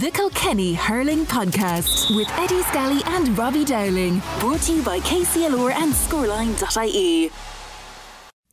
The Kilkenny Hurling Podcast with Eddie Scally and Robbie Dowling. Brought to you by KCLR and Scoreline.ie.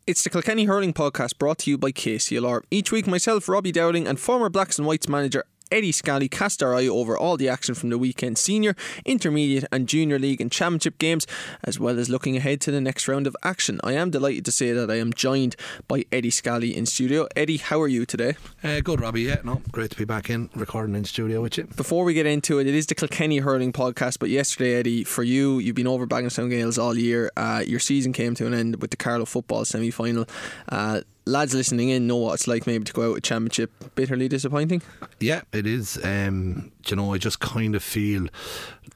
It's the Kilkenny Hurling Podcast brought to you by KCLR. Each week, myself, Robbie Dowling, and former Blacks and Whites manager Eddie Scally cast our eye over all the action from the weekend senior, intermediate, and junior league and championship games, as well as looking ahead to the next round of action. I am delighted to say that I am joined by Eddie Scally in studio. Eddie, how are you today? Uh, good, Robbie. Yeah, no, great to be back in recording in studio with you. Before we get into it, it is the Kilkenny Hurling Podcast, but yesterday, Eddie, for you, you've been over Bagenalstown Gales all year. Uh, your season came to an end with the Carlow football semi final. Uh, lads listening in know what it's like maybe to go out with a championship bitterly disappointing yeah it is um, you know I just kind of feel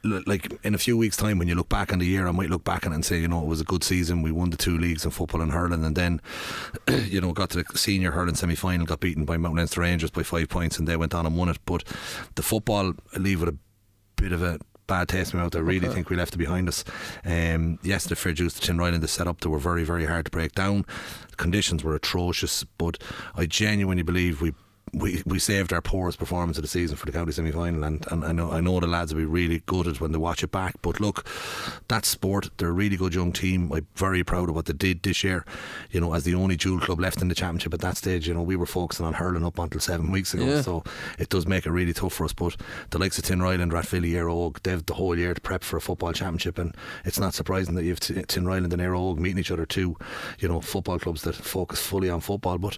like in a few weeks time when you look back on the year I might look back on it and say you know it was a good season we won the two leagues in football and hurling and then you know got to the senior hurling semi-final got beaten by Mount Leinster Rangers by five points and they went on and won it but the football I leave with a bit of a bad taste in my mouth. I really okay. think we left it behind us. Um, yes, the fair juice, the Tinryland, the setup, they were very, very hard to break down. Conditions were atrocious, but I genuinely believe we we, we saved our poorest performance of the season for the county semi final, and, and I know I know the lads will be really gutted when they watch it back. But look, that sport, they're a really good young team. I'm very proud of what they did this year. You know, as the only dual club left in the championship at that stage, you know, we were focusing on hurling up until seven weeks ago, yeah. so it does make it really tough for us. But the likes of Tinryland, Rathvilly, Éire Óg, they've the whole year to prep for a football championship, and it's not surprising that you've T- Tinryland and Éire meeting each other too. You know, football clubs that focus fully on football. But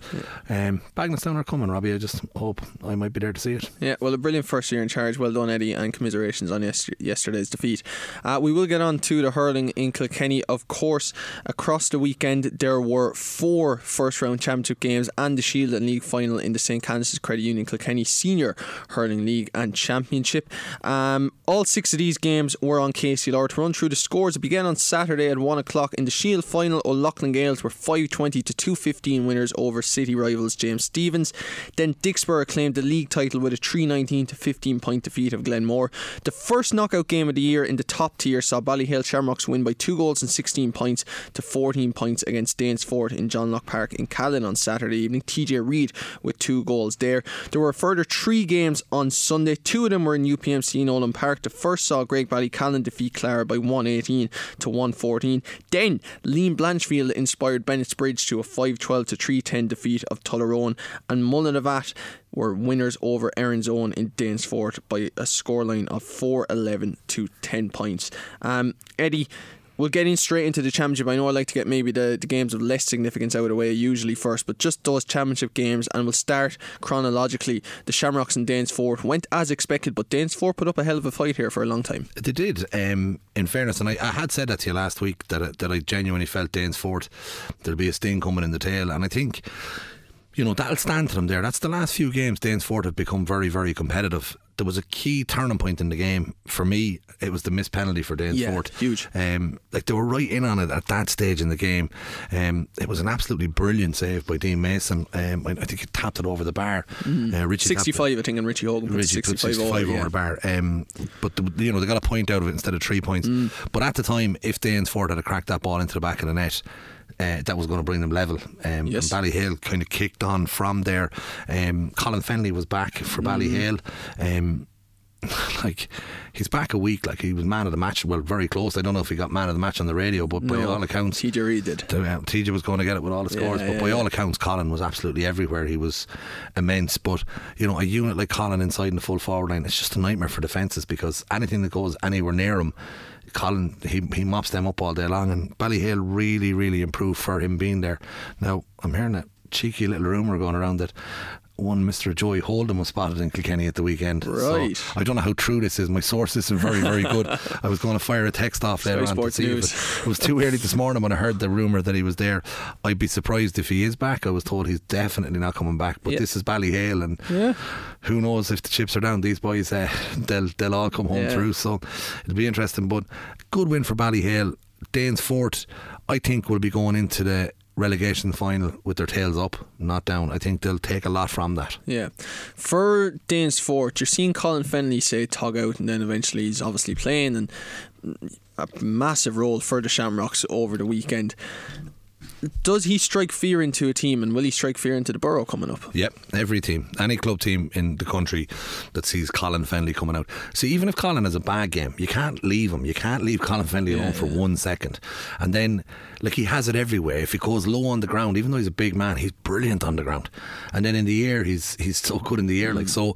yeah. um, Bagenalstown are coming, Robbie. I just hope I might be there to see it. Yeah, well, a brilliant first year in charge. Well done, Eddie, and commiserations on yesterday's defeat. Uh, we will get on to the hurling in Kilkenny. Of course, across the weekend, there were four first round championship games and the Shield and League final in the St. Canice's Credit Union Kilkenny Senior Hurling League and Championship. Um, all six of these games were on KCLR. To run through the scores, it began on Saturday at 1 o'clock. In the Shield final, O'Loughlin Gales were 520 to 215 winners over city rivals James Stephens. Then Dicksboro claimed the league title with a 319 to 15 point defeat of Glenmore. The first knockout game of the year in the top tier saw Ballyhale Shamrocks win by 2 goals and 16 points to 14 points against Danesfort in John Locke Park in Callan on Saturday evening. TJ Reid with two goals there. There were further three games on Sunday. Two of them were in UPMC Nolan Park. The first saw Graigue-Ballycallan defeat Clara by 118 to 114. Then Liam Blanchfield inspired Bennettsbridge to a 512 to 310 defeat of Tullaroan and Mullinavat were winners over Erin's Own in Danesfort by a scoreline of 4-11 to 10 points. Um, Eddie, we'll get in straight into the championship. I know I like to get maybe the, the games of less significance out of the way usually first, but just those championship games, and we'll start chronologically. The Shamrocks and Danesfort went as expected, but Danesfort put up a hell of a fight here for a long time. They did, um, in fairness, and I, I, had said that to you last week that, that I genuinely felt Danesfort there'll be a sting coming in the tail, and I think you know, that'll stand to them there. That's the last few games Danesfort have become very, very competitive. There was a key turning point in the game. For me, it was the missed penalty for Danesfort. Yeah, huge. Um, like they were right in on it at that stage in the game. Um, it was an absolutely brilliant save by Dean Mason. Um, I, think he tapped it over the bar. Mm. Uh, Richie 65, I think, and Richie Hogan put Richie 65, 65 over, yeah. the bar. Um, but, the, you know, they got a point out of it instead of three points. Mm. But at the time, if Danesfort had cracked that ball into the back of the net, uh, that was going to bring them level. Um, yes. Ballyhale kind of kicked on from there. Um, Colin Fennelly was back for mm. Ballyhale. Um, like he's back a week. Like he was man of the match. Well, very close. I don't know if he got man of the match on the radio, but by all accounts, TJ Reid did. Uh, TJ was going to get it with all the scores, yeah, but yeah, by yeah. all accounts, Colin was absolutely everywhere. He was immense. But you know, a unit like Colin inside in the full forward line, it's just a nightmare for defences because anything that goes anywhere near him Colin, he, he mops them up all day long, and Ballyhale really, really improved for him being there. Now, I'm hearing a cheeky little rumour going around that one Mr. Joey Holden was spotted in Kilkenny at the weekend. Right. So I don't know how true this is. My sources are very, very good. I was going to fire a text off there on to see News. it, it was too early this morning when I heard the rumour that he was there. I'd be surprised if he is back. I was told he's definitely not coming back. But this is Ballyhale, and yeah. who knows if the chips are down? These boys, uh, they'll they'll all come home yeah. through. So it'll be interesting. But good win for Ballyhale. Danesfort, I think, will be going into the relegation final with their tails up, not down. I think they'll take a lot from that. Yeah. For Danesfort, you're seeing Colin Fennelly say tug out and then eventually he's obviously playing and a massive role for the Shamrocks over the weekend. Does he strike fear into a team and will he strike fear into the borough coming up? Yep, every team, any club team in the country that sees Colin Fennelly coming out. See, even if Colin has a bad game, you can't leave him. You can't leave Colin Fennelly alone for one second. And then, like, he has it everywhere. If he goes low on the ground, even though he's a big man, he's brilliant on the ground. And then in the air, he's he's so good in the air. Like, so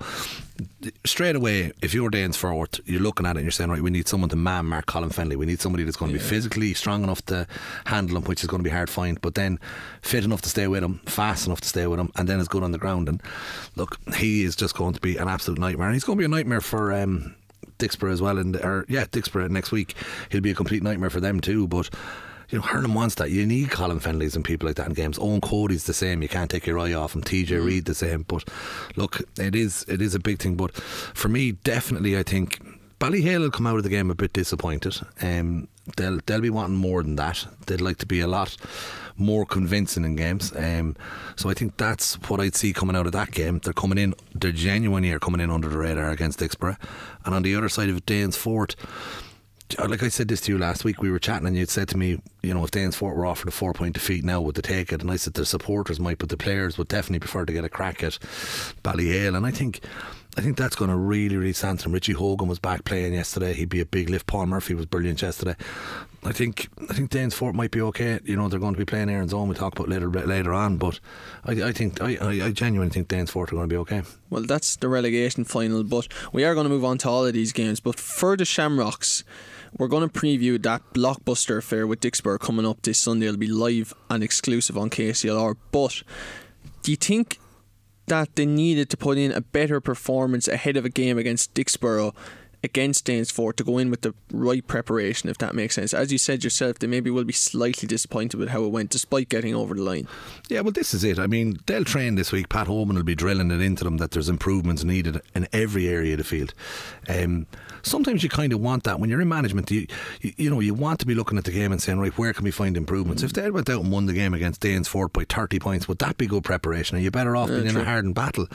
straight away, if you're Danesfort, you're looking at it and you're saying, right, we need someone to man mark Colin Fennelly. We need somebody that's going to be physically strong enough to handle him, which is going to be hard to find, but then fit enough to stay with him, fast enough to stay with him, and then is good on the ground. And look, he is just going to be an absolute nightmare. And he's going to be a nightmare for. Um, Dicksboro as well, and or yeah, Dicksboro next week. He'll be a complete nightmare for them too. But you know, Hurling wants that. You need Colin Fennelly's and people like that in games. Eoin Cody's the same. You can't take your eye off him. TJ mm. Reid the same. But look, it is it is a big thing. But for me, definitely, I think Ballyhale will come out of the game a bit disappointed. Um, they'll they'll be wanting more than that. They'd like to be a lot more convincing in games. Um, so I think that's what I'd see coming out of that game. They're coming in, they're genuinely are coming in under the radar against Dicksboro, and on the other side of it, Danesfort Uh, like I said this to you last week, we were chatting and you'd said to me, you know, if Danesfort were offered a four point defeat now, would they take it? And I said the supporters might, but the players would definitely prefer to get a crack at Ballyhale. And I think I think that's going to really, really stand to. Richie Hogan was back playing yesterday. He'd be a big lift. Paul Murphy was brilliant yesterday. I think I think Danesfort might be okay. You know, they're going to be playing Erin's Own. We'll talk about later later on. But I, I think I, I, genuinely think Danesfort are going to be okay. Well, that's the relegation final. But we are going to move on to all of these games. But for the Shamrocks we're going to preview that blockbuster affair with Dicksboro coming up this Sunday. It'll be live and exclusive on KCLR. But do you think that they needed to put in a better performance ahead of a game against Dicksboro against Danesfort to go in with the right preparation, if that makes sense. As you said yourself, they maybe will be slightly disappointed with how it went, despite getting over the line. Yeah, well, this is it. I mean, they'll train this week. Pat Hoban will be drilling it into them that there's improvements needed in every area of the field. Um, sometimes you kind of want that when you're in management. You, you, you know you want to be looking at the game and saying, right, where can we find improvements? If they went out and won the game against Danesfort by 30 points, would that be good preparation? Are you better off being in a hardened battle?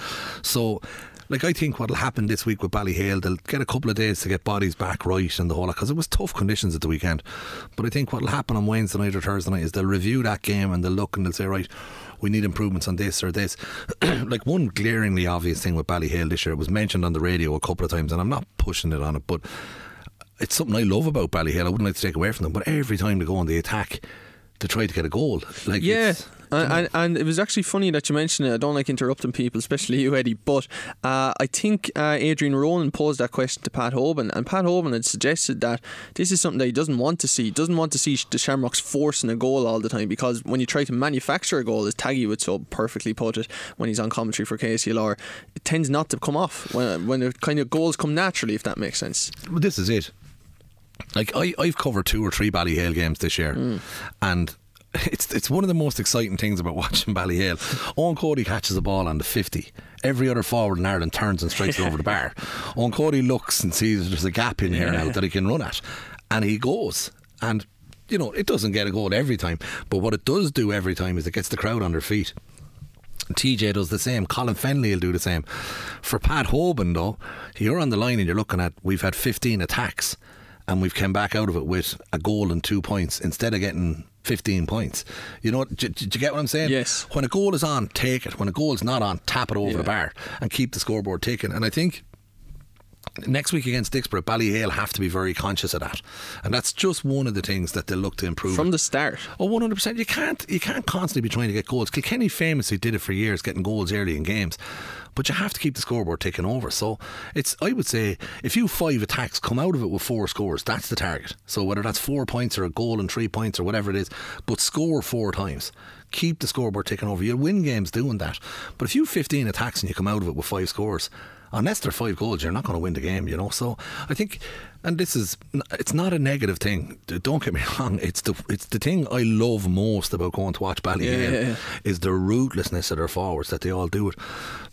So like I think what'll happen this week with Ballyhale, they'll get a couple of days to get bodies back right and the whole because it was tough conditions at the weekend. But I think what'll happen on Wednesday night or Thursday night is they'll review that game and they'll look and they'll say, right, we need improvements on this or this. like one glaringly obvious thing with Ballyhale this year, it was mentioned on the radio a couple of times, and I'm not pushing it on it, but it's something I love about Ballyhale. I wouldn't like to take away from them, but every time they go on the attack, to try to get a goal. Like yeah, and, and, and, it was actually funny that you mentioned it. I don't like interrupting people, especially you, Eddie. But uh, I think uh, Adrian Ronan posed that question to Pat Hoban, and Pat Hoban had suggested that this is something that he doesn't want to see. He doesn't want to see the Shamrocks forcing a goal all the time because when you try to manufacture a goal, as Taggy would so perfectly put it when he's on commentary for KCLR, it tends not to come off when when the kind of goals come naturally, if that makes sense. Well, this is it like I, I've covered two or three Ballyhale games this year, mm. and it's it's one of the most exciting things about watching Ballyhale. Eoin Cody catches a ball on the 50. Every other forward in Ireland turns and strikes it over the bar. Eoin Cody looks and sees there's a gap in here now that he can run at. And he goes. And, you know, it doesn't get a goal every time. But what it does do every time is it gets the crowd on their feet. TJ does the same. Colin Fennelly will do the same. For Pat Hoban, though, you're on the line and you're looking at we've had 15 attacks and we've come back out of it with a goal and two points instead of getting 15 points. You know, do, do, you get what I'm saying? Yes. When a goal is on, take it. When a goal is not on, tap it over yeah. the bar and keep the scoreboard ticking. And I think next week against Dicksboro, Ballyhale have to be very conscious of that, and that's just one of the things that they'll look to improve from the start. Oh, Oh, one hundred percent. You can't you can't constantly be trying to get goals. Kilkenny famously did it for years, getting goals early in games, but you have to keep the scoreboard ticking over. So it's, I would say, if you five attacks come out of it with four scores, that's the target. So whether that's four points or a goal and three points or whatever it is, but score four times. Keep the scoreboard ticking over. You'll win games doing that. But if you 15 attacks and you come out of it with five scores, unless they're five goals, you're not going to win the game, you know. So I think, and this is, it's not a negative thing. Don't get me wrong. It's the it's the thing I love most about going to watch Ballyhale yeah, yeah, yeah. is the rootlessness of their forwards that they all do it.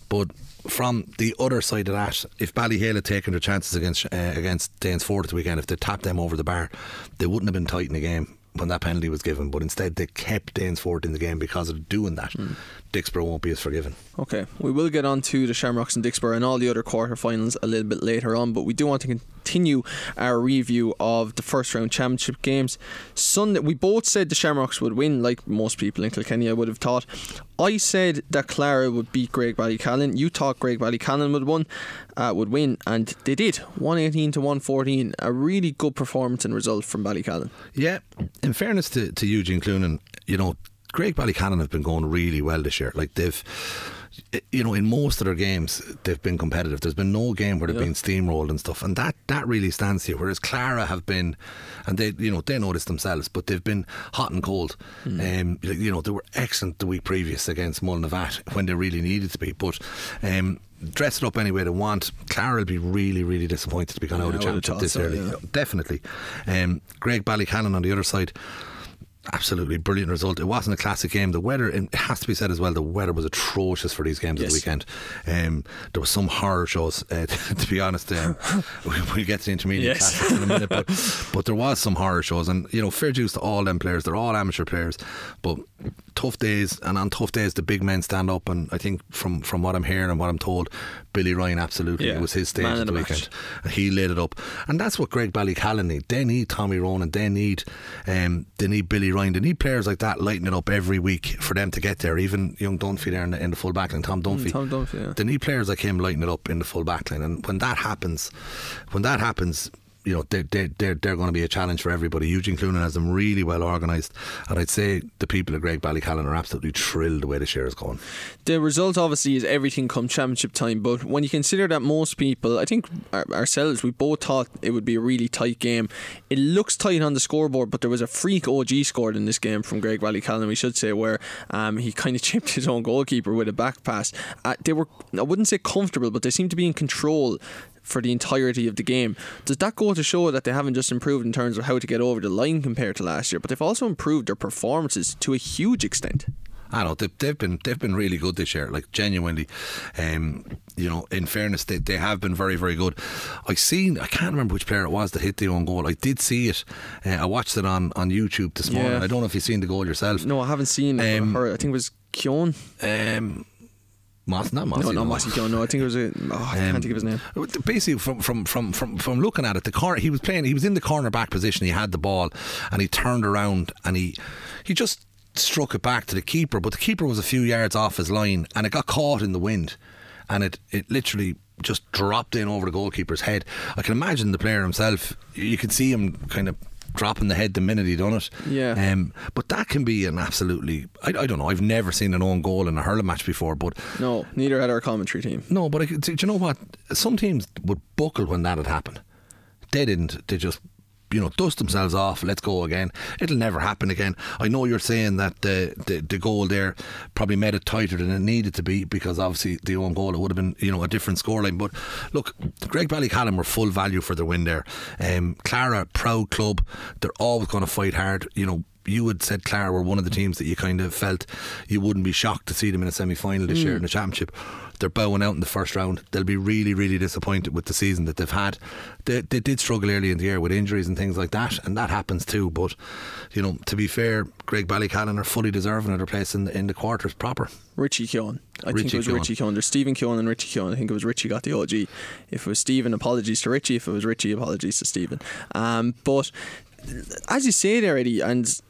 But from the other side of that, if Ballyhale had taken their chances against uh, against Danesfort the weekend, if they tapped them over the bar, they wouldn't have been tight in the game when that penalty was given. But instead, they kept Danesfort in the game because of doing that. Mm. Dicksboro won't be as forgiven. Okay, we will get on to the Shamrocks and Dicksboro and all the other quarterfinals a little bit later on, but we do want to continue our review of the first round championship games. Sunday, we both said the Shamrocks would win, like most people in Kilkenny, I would have thought. I said that Clara would beat Graigue-Ballycallan. You thought Graigue-Ballycallan would win, uh, would win, and they did. 118 to 114. A really good performance and result from Ballycallan. Yeah, in fairness to, to Eugene Cloonan, you know, Graigue-Ballycallan have been going really well this year. Like they've you know, in most of their games, they've been competitive. There's been no game where they've yeah. been steamrolled and stuff, and that that really stands here. Whereas Clara have been, and they, you know, they know this themselves, but they've been hot and cold. Mm. Um, you know, they were excellent the week previous against Mullinavat when they really needed to be, but. Um, dress it up any way they want. Clara will be really, really disappointed to be gone yeah, out of the championship this so, early. Yeah. Definitely. Um, Graigue-Ballycallan on the other side absolutely brilliant result. It wasn't a classic game. The weather, it has to be said as well, the weather was atrocious for these games yes. at the weekend. Um, there was some horror shows, uh, to be honest. Um, we'll get to the intermediate yes. in a minute, but, but there was some horror shows. And, you know, fair dues to all them players. They're all amateur players. But tough days, and on tough days, the big men stand up. And I think from, from what I'm hearing and what I'm told, Billy Ryan absolutely yeah. it was his stage of the, the weekend. He lit it up, and that's what Graigue-Ballycallan need. They need Tommy Ronan. They need um, they need Billy Ryan. They need players like that lighting it up every week for them to get there. Even young Dunphy there in the, in the full backline, Tom Dunphy. Mm, Tom Dunphy. Yeah. They need players like him lighting it up in the full backline, and when that happens, when that happens, you know they're they're they're, they're going to be a challenge for everybody. Eugene Cloonan has them really well organised, and I'd say the people of Graigue-Ballycallan are absolutely thrilled the way the share is going. The result obviously is everything come championship time, but when you consider that most people, I think ourselves, we both thought it would be a really tight game. It looks tight on the scoreboard, but there was a freak OG scored in this game from Graigue-Ballycallan, we should say, where um, he kind of chipped his own goalkeeper with a back pass. Uh, they were, I wouldn't say comfortable, but they seemed to be in control for the entirety of the game. Does that go to show that they haven't just improved in terms of how to get over the line compared to last year, but they've also improved their performances to a huge extent? I know they've, they've been they've been really good this year. Like genuinely, um, you know. In fairness, they, they have been very very good. I seen I can't remember which player it was that hit the own goal. I did see it. Uh, I watched it on, on YouTube this morning. Yeah. I don't know if you've seen the goal yourself. No, I haven't seen it. Um, I think it was Keown. Um, Moss, not Moss. No, not Mossy John. No, I think it was a. Oh, I can't um, think of his name. Basically, from from from from from looking at it, the car he was playing. He was in the corner back position. He had the ball, and he turned around and he he just struck it back to the keeper. But the keeper was a few yards off his line, and it got caught in the wind, and it it literally just dropped in over the goalkeeper's head. I can imagine the player himself. You could see him kind of dropping the head the minute he done it. Yeah. Um, but that can be an absolutely. I, I don't know. I've never seen an own goal in a hurling match before. But no, neither had our commentary team. No, but I, do you know what? Some teams would buckle when that had happened. They didn't. They just you know, dust themselves off, let's go again. It'll never happen again. I know you're saying that the, the, the goal there probably made it tighter than it needed to be because obviously the own goal, it would have been, you know, a different scoreline. But look, Graigue-Ballycallan were full value for their win there. Um, Clara, proud club, they're always going to fight hard. You know, you had said Clara were one of the teams that you kind of felt you wouldn't be shocked to see them in a semi final this mm. year in the championship. They're bowing out in the first round. They'll be really, really disappointed with the season that they've had. They, they did struggle early in the year with injuries and things like that, and that happens too. But, you know, to be fair, Graigue-Ballycallan are fully deserving of their place in the, in the quarters proper. Richie Keown. I Richie think it was Keown. Richie Keown. There's Stephen Keown and Richie Keown. I think it was Richie got the OG. If it was Stephen, apologies to Richie. If it was Richie, apologies to Stephen. Um, but as you say there, Eddie, and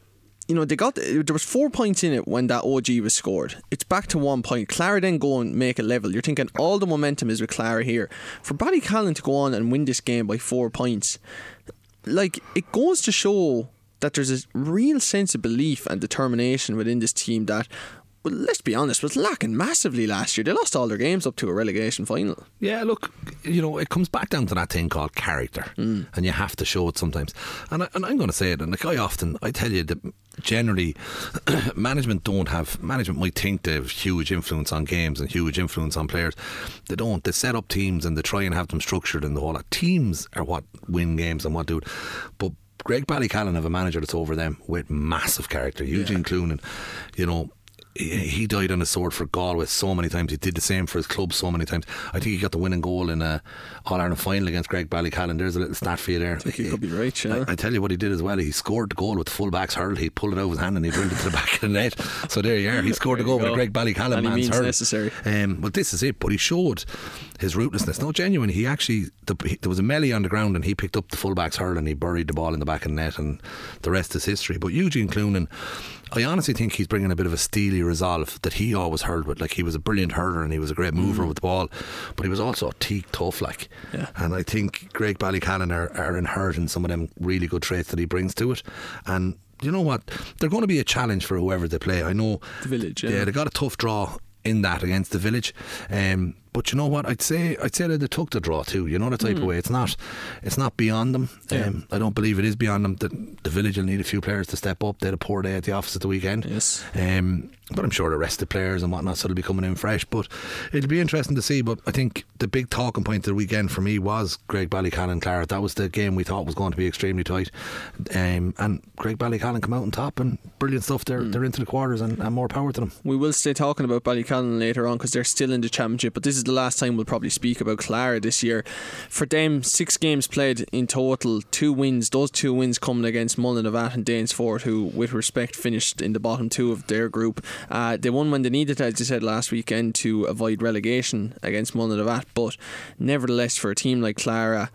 you know, they got there was four points in it when that OG was scored. It's back to one point. Clara then go and make a level. You're thinking all the momentum is with Clara here. For Ballycallan to go on and win this game by four points, like it goes to show that there's a real sense of belief and determination within this team that well, let's be honest, was lacking massively last year. They lost all their games up to a relegation final. Yeah, look, you know, it comes back down to that thing called character, mm. and you have to show it sometimes. And, I, and I'm going to say it, and like I often, I tell you that generally, management don't have management might think they have huge influence on games and huge influence on players. They don't. They set up teams and they try and have them structured and the whole lot. Teams are what win games and what do it. But Graigue-Ballycallan have a manager that's over them with massive character. Eugene yeah. Cloonan, you know, he died on a sword for Galway so many times. He did the same for his club so many times. I think he got the winning goal in a All Ireland final against Graigue-Ballycallan. There's a little stat for you there. I think he could be right. Yeah. I, I, tell you what he did as well. He scored the goal with the full back's hurl. He pulled it out of his hand and he drilled it to the back of the net. So there you are. He scored the goal with Graigue-Ballycallan man's hurl. necessary. Um, but this is it. But he showed his rootlessness. No, genuine. He actually the, he, there was a melee on the ground and he picked up the fullback's hurl and he buried the ball in the back of the net and the rest is history. But Eugene Cloonan, I honestly think he's bringing a bit of a steely resolve that he always hurled with. Like he was a brilliant hurler and he was a great mover mm. with the ball, but he was also teak tough. Like, yeah. and I think Graigue-Ballycallan are, are inheriting some of them really good traits that he brings to it. And you know what? They're going to be a challenge for whoever they play. I know the village. Yeah, yeah they got a tough draw in that against the village. Um, but you know what? I'd say I'd say that they took the draw too. You know the type mm. of hmm. way. It's not it's not beyond them. Yeah. Um, I don't believe it is beyond them. The, the village will need a few players to step up. They had a poor day at the office at the weekend. Yes. Um, but I'm sure the rest of the players and whatnot so they'll be coming in fresh. But it'll be interesting to see. But I think the big talking point of the weekend for me was Greg Ballycallan Clara. That was the game we thought was going to be extremely tight. Um, and Graigue-Ballycallan come out on top and brilliant stuff. They're mm. they're into the quarters and, and, more power to them. We will stay talking about Ballycallan later on because they're still in the championship. But this is the last time we'll probably speak about Clara this year. For them, six games played in total, two wins. Those two wins coming against Mullinavat and Danesfort, who, with respect, finished in the bottom two of their group. Uh, they won when they needed, as you said last weekend, to avoid relegation against Mullinavat. But nevertheless, for a team like Clara,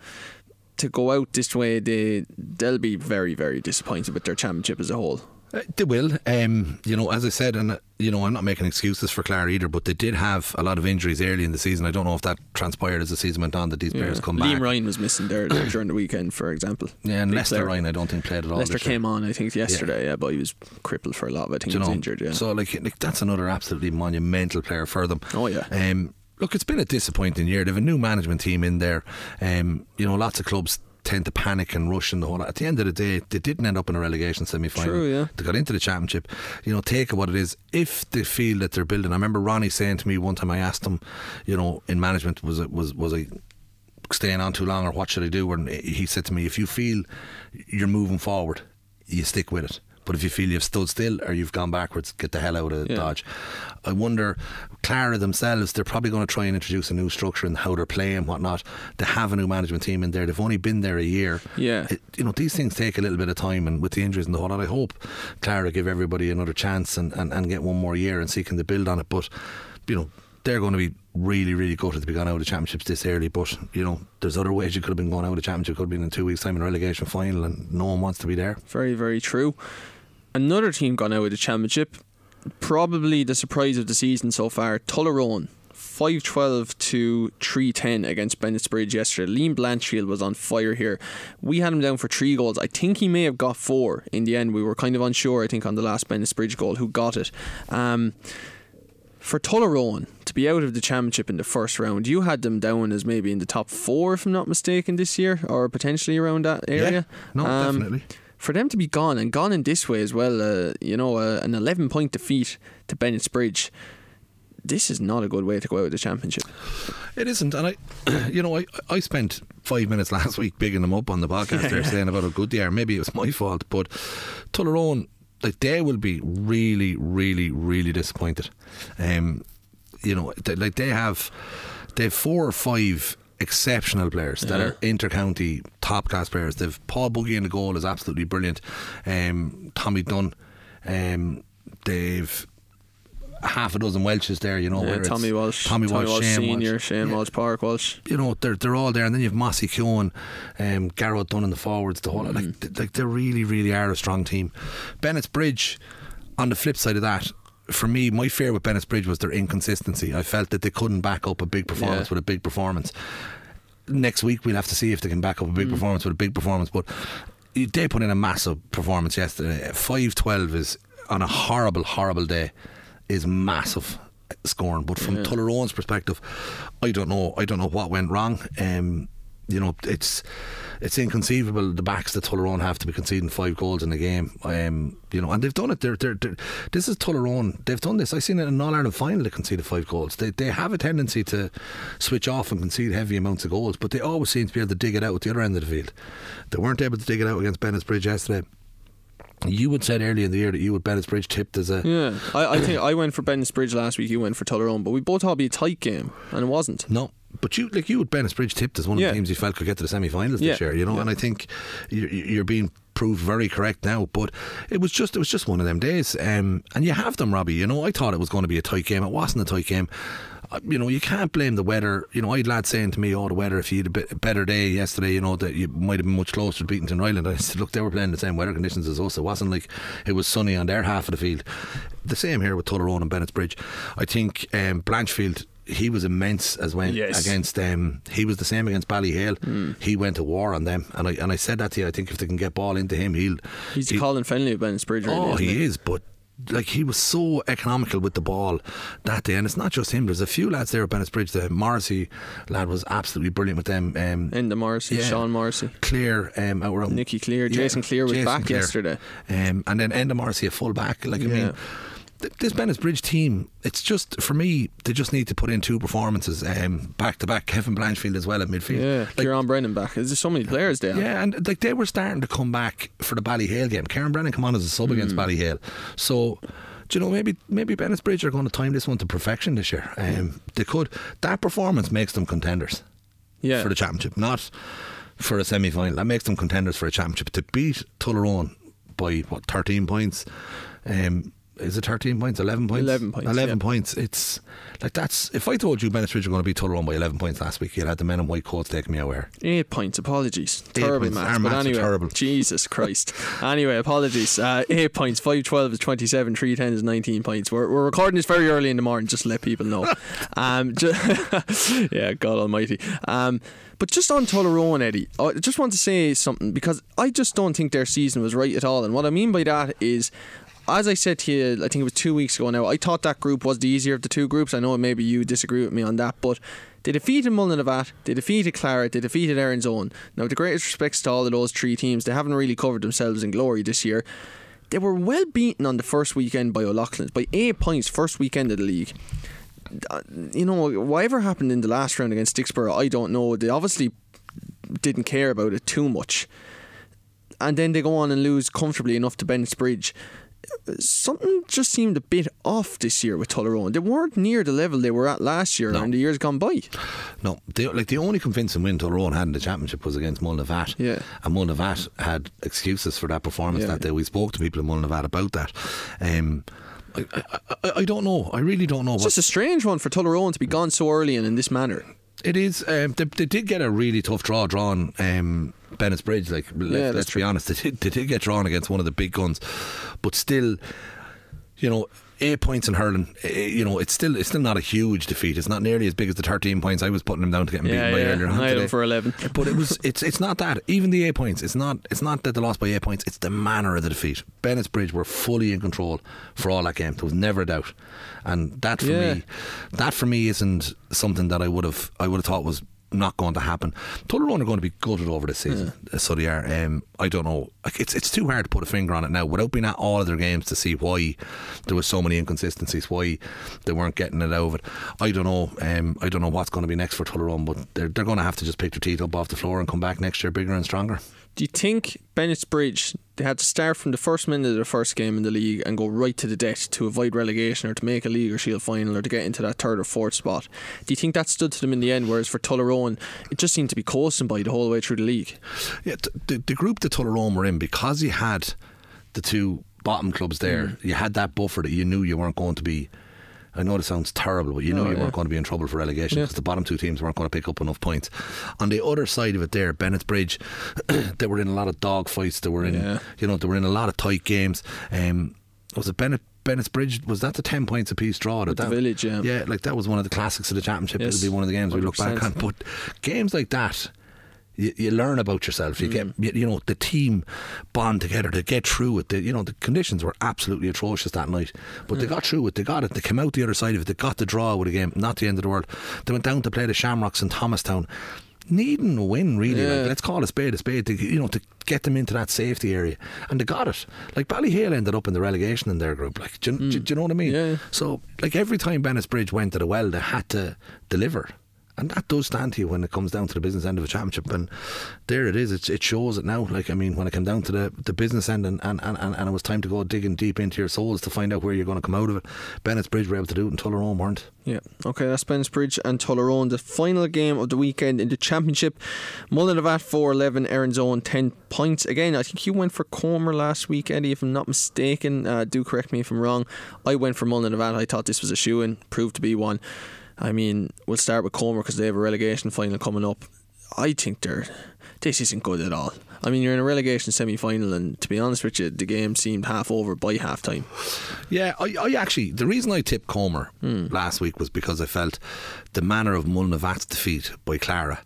to go out this way, they they'll be very very disappointed with their championship as a whole. Uh, they will. Um, you know, as I said, and uh, you know, I'm not making excuses for Clara either, but they did have a lot of injuries early in the season. I don't know if that transpired as the season went on that these players come Liam back. Liam Ryan was missing there during the weekend, for example. Yeah, and Big Lester player. Ryan, I don't think played at all. Lester came on, I think, yesterday, yeah. yeah. but he was crippled for a lot. I think he was know, injured. Yeah. So like, like, that's another absolutely monumental player for them. Oh yeah. Um, look, it's been a disappointing year. They have a new management team in there. Um, you know, lots of clubs tend to panic and rush and the whole. At the end of the day, they didn't end up in a relegation semi final. True, yeah. They got into the championship. You know, take what it is. If they feel that they're building, I remember Ronnie saying to me one time. I asked him, you know, in management, was it was was I staying on too long or what should I do? And he said to me, if you feel you're moving forward, you stick with it. But if you feel you've stood still or you've gone backwards, get the hell out of yeah. Dodge. I wonder, Clara themselves, they're probably going to try and introduce a new structure and how they're playing and whatnot. They have a new management team in there. They've only been there a year. Yeah. It, you know, these things take a little bit of time, and with the injuries and the whole lot, I hope Clara give everybody another chance and, and, and get one more year and see can they build on it. But, you know, they're going to be really, really gutted to be gone out of the championships this early. But you know, there's other ways you could have been going out of the championship. Could have been in two weeks' time in a relegation final, and no one wants to be there. Very, very true. Another team gone out of the championship. Probably the surprise of the season so far. Tullaroan. 512 to 310 against Bennettsbridge yesterday. Liam Blanchfield was on fire here. We had him down for three goals. I think he may have got four in the end. We were kind of unsure, I think, on the last Bennettsbridge goal who got it. Um, for Tullaroan to be out of the championship in the first round, you had them down as maybe in the top four, if I'm not mistaken, this year, or potentially around that area. Yeah, no, um, definitely for them to be gone and gone in this way as well, uh, you know, uh, an 11 point defeat to Bennettsbridge, this is not a good way to go out of the championship. It isn't, and I, you know, I, I spent five minutes last week bigging them up on the podcast. Yeah, They're saying about how good they are. Maybe it was my fault, but Tullaroan, like they will be really, really, really disappointed. Um, you know, they, like they have, they have four or five exceptional players that are inter-county top class players. They've Paul Buggy in the goal is absolutely brilliant. Um, Tommy Dunn. Um, they've half a dozen Walshes there, you know. Yeah, Tommy Walsh, Tommy, Tommy Walsh, Walsh Shane Senior, Walsh. Shane yeah. Walsh, Park Walsh. You know, they're they're all there, and then you have Mossy Keown, um, Garrett Dunn in the forwards. The whole mm. like like they really really are a strong team. Bennett's Bridge. On the flip side of that, for me, my fear with Bennett's Bridge was their inconsistency. I felt that they couldn't back up a big performance yeah. with a big performance. Next week, we'll have to see if they can back up a big mm. performance with a big performance. But they put in a massive performance yesterday. Five twelve is on a horrible, horrible day is massive scoring. But from yeah. Tullaroan's perspective, I don't know. I don't know what went wrong. Um, you know, it's it's inconceivable the backs that Tullaroan have to be conceding five goals in a game. Um, you know, and they've done it. They're, they're, they're, this is Tullaroan. They've done this. I've seen it in All Ireland final. They conceded five goals. They they have a tendency to switch off and concede heavy amounts of goals, but they always seem to be able to dig it out at the other end of the field. They weren't able to dig it out against Bennettsbridge yesterday. You had said earlier in the year that you would Bennettsbridge tipped as a yeah. I, I think I went for Bennettsbridge last week. You went for Tullaroan, but we both thought it'd be a tight game, and it wasn't. No, but you like you would Bennettsbridge tipped as one of yeah. the teams you felt could get to the semi-finals yeah. this year, you know. Yeah. And I think you're being proved very correct now. But it was just it was just one of them days, um, and you have them, Robbie. You know, I thought it was going to be a tight game. It wasn't a tight game. uh, you know, you can't blame the weather. You know, I had lads saying to me, "Oh, the weather. If you had a bit a better day yesterday, you know that you might have been much closer to beating Tinryland." I said, "Look, they were playing the same weather conditions as us. It wasn't like it was sunny on their half of the field. The same here with Tullaroan and Bennett's Bridge. I think um, Blanchfield." He was immense as when Yes. against um, he was the same against Ballyhale. He went to war on them, and I and I said that to you. I think if they can get ball into him, he'll He's the he- Colin Bennett's Bridge. Really, Oh, isn't he is, but like he was so economical with the ball that day, and it's not just him. There's a few lads there at Bennett's Bridge. The Morrissey lad was absolutely brilliant with them. Um, Enda Morrissey, Yeah. Sean Morrissey. Cleere, um, out around Nicky Cleere, Jason Cleere was back yesterday. um, and then Enda Morrissey a full back. Like I Yeah. mean. Th- This Bennett's Bridge team, it's just for me. They just need to put in two performances, um, back to back. Kevin Blanchfield as well at midfield. Yeah, Like, Kieran Brennan back. There's just so many players there. yeah, and like they were starting to come back for the Ballyhale game. Kieran Brennan come on as a sub Hmm. against Ballyhale. So, do you know, maybe maybe Bennett's Bridge are going to time this one to perfection this year. Um, they could. That performance makes them contenders yeah. for the championship, not for a semi final. That makes them contenders for a championship. To beat Tullaroan by what thirteen points. Um, is it 13 points? 11 points? 11 points, 11 yeah. points. It's like that's. If I told you Bennett's Bridge were going to beat Tullaroan by 11 points last week, you'd had the men in white coats taking me away. Eight points. Apologies. terrible points. maths. But anyway, terrible. Jesus Christ. anyway, apologies. Uh, eight points. Five twelve is twenty seven. Three ten is nineteen points. We're, we're recording this very early in the morning, just to let people know. um, ju- yeah, God Almighty. Um, but just on Tullaroan, Eddie, I just want to say something because I just don't think their season was right at all. And what I mean by that is. As I said to you, I think it was two weeks ago now, I thought that group was the easier of the two groups. I know maybe you disagree with me on that, but they defeated Mullinavat, they defeated Clara, they defeated Erin's Own. Now, with the greatest respects to all of those three teams, they haven't really covered themselves in glory this year. They were well beaten on the first weekend by O'Loughlin's, by eight points, first weekend of the league. Uh, You know, whatever happened in the last round against Dicksboro, I don't know. They obviously didn't care about it too much. And then they go on and lose comfortably enough to Bennett's Bridge. Something just seemed a bit off this year with Tullaroan. They weren't near the level they were at last year No. and the years gone by. No, the, like the only convincing win Tullaroan had in the championship was against Mullinavat. Yeah. And Mullinavat had excuses for that performance Yeah. that day. We spoke to people in Mullinavat about that. Um, I, I, I, I don't know. I really don't know. It's just a strange one for Tullaroan to be gone so early and in this manner. It is. Um, they, they did get a really tough draw drawn. Um, Bennett's Bridge, like let, Yeah, that's us be honest, they did, they did get drawn against one of the big guns, but still, you know, eight points in hurling. eh, You know, it's still it's still not a huge defeat. It's not nearly as big as the thirteen points I was putting them down to get Yeah, beaten by yeah. earlier on I had them today. for 11. But it was it's it's not that. Even the eight points, it's not it's not that they lost by eight points. It's the manner of the defeat. Bennett's Bridge were fully in control for all that game. There was never a doubt, and that for Yeah. me, that for me isn't something that I would have I would have thought was not going to happen. Tullaroan are going to be gutted over this season, uh, so they are. Um, I don't know. Like, It's it's too hard to put a finger on it now without being at all of their games to see why there was so many inconsistencies, why they weren't getting it out of it. I don't know. Um, I don't know what's going to be next for Tullaroan, but they're they're going to have to just pick their teeth up off the floor and come back next year bigger and stronger. Do you think Bennett's Bridge they had to start from the first minute of the first game in the league and go right to the death to avoid relegation or to make a league or shield final or to get into that third or fourth spot? Do you think that stood to them in the end? Whereas for Tullaroan, it just seemed to be coasting by the whole way through the league. Yeah, the, the group that Tullaroan were in, because you had the two bottom clubs there, Mm. you had that buffer that you knew you weren't going to be. I know this sounds terrible, but you knew Oh, you yeah. weren't going to be in trouble for relegation Yeah. because the bottom two teams weren't going to pick up enough points. On the other side of it, there, Bennett's Bridge, they were in a lot of dog fights. They were in, Yeah. you know, they were in a lot of tight games. Um, was it Bennett? Bennett's Bridge was that the ten points apiece draw? That the that- Village, yeah. yeah, like that was one of the classics of the championship. Yes, It'll be one of the games we look back on. But games like that, you, you learn about yourself. You Mm. get, you, you know, the team bond together to get through it. The, you know, the conditions were absolutely atrocious that night, but they got through it. They got it. They came out the other side of it. They got the draw with a game. Not the end of the world. They went down to play the Shamrocks in Thomastown. Needing a win, really. Yeah. Like, let's call a spade a spade. To, you know, to get them into that safety area, and they got it. Like Ballyhale ended up in the relegation in their group. Like, do, you- do, do you know what I mean? Mm. Yeah. So, like every time Bennett's Bridge went to the well, they had to deliver. And that does stand to you when it comes down to the business end of a championship. And there it is. It's, it shows it now. Like, I mean, when it came down to the, the business end and, and, and, and it was time to go digging deep into your souls to find out where you're going to come out of it, Bennett's Bridge were able to do it and Tullaroan weren't. Yeah. Okay, that's Bennett's Bridge and Tullaroan. The final game of the weekend in the Championship. Mullinavat 4 11, Erin's Own 10 points. Again, I think you went for Comer last week, Eddie, if I'm not mistaken. Uh, do correct me if I'm wrong. I went for Mullinavat. I thought this was a shoe in, proved to be one. I mean, we'll start with Comer because they have a relegation final coming up. I think they're this isn't good at all. I mean, you're in a relegation semi final, and to be honest with you, the game seemed half over by half time. Yeah, I, I actually, the reason I tipped Comer Hmm. last week was because I felt the manner of Mullinavat's defeat by Clara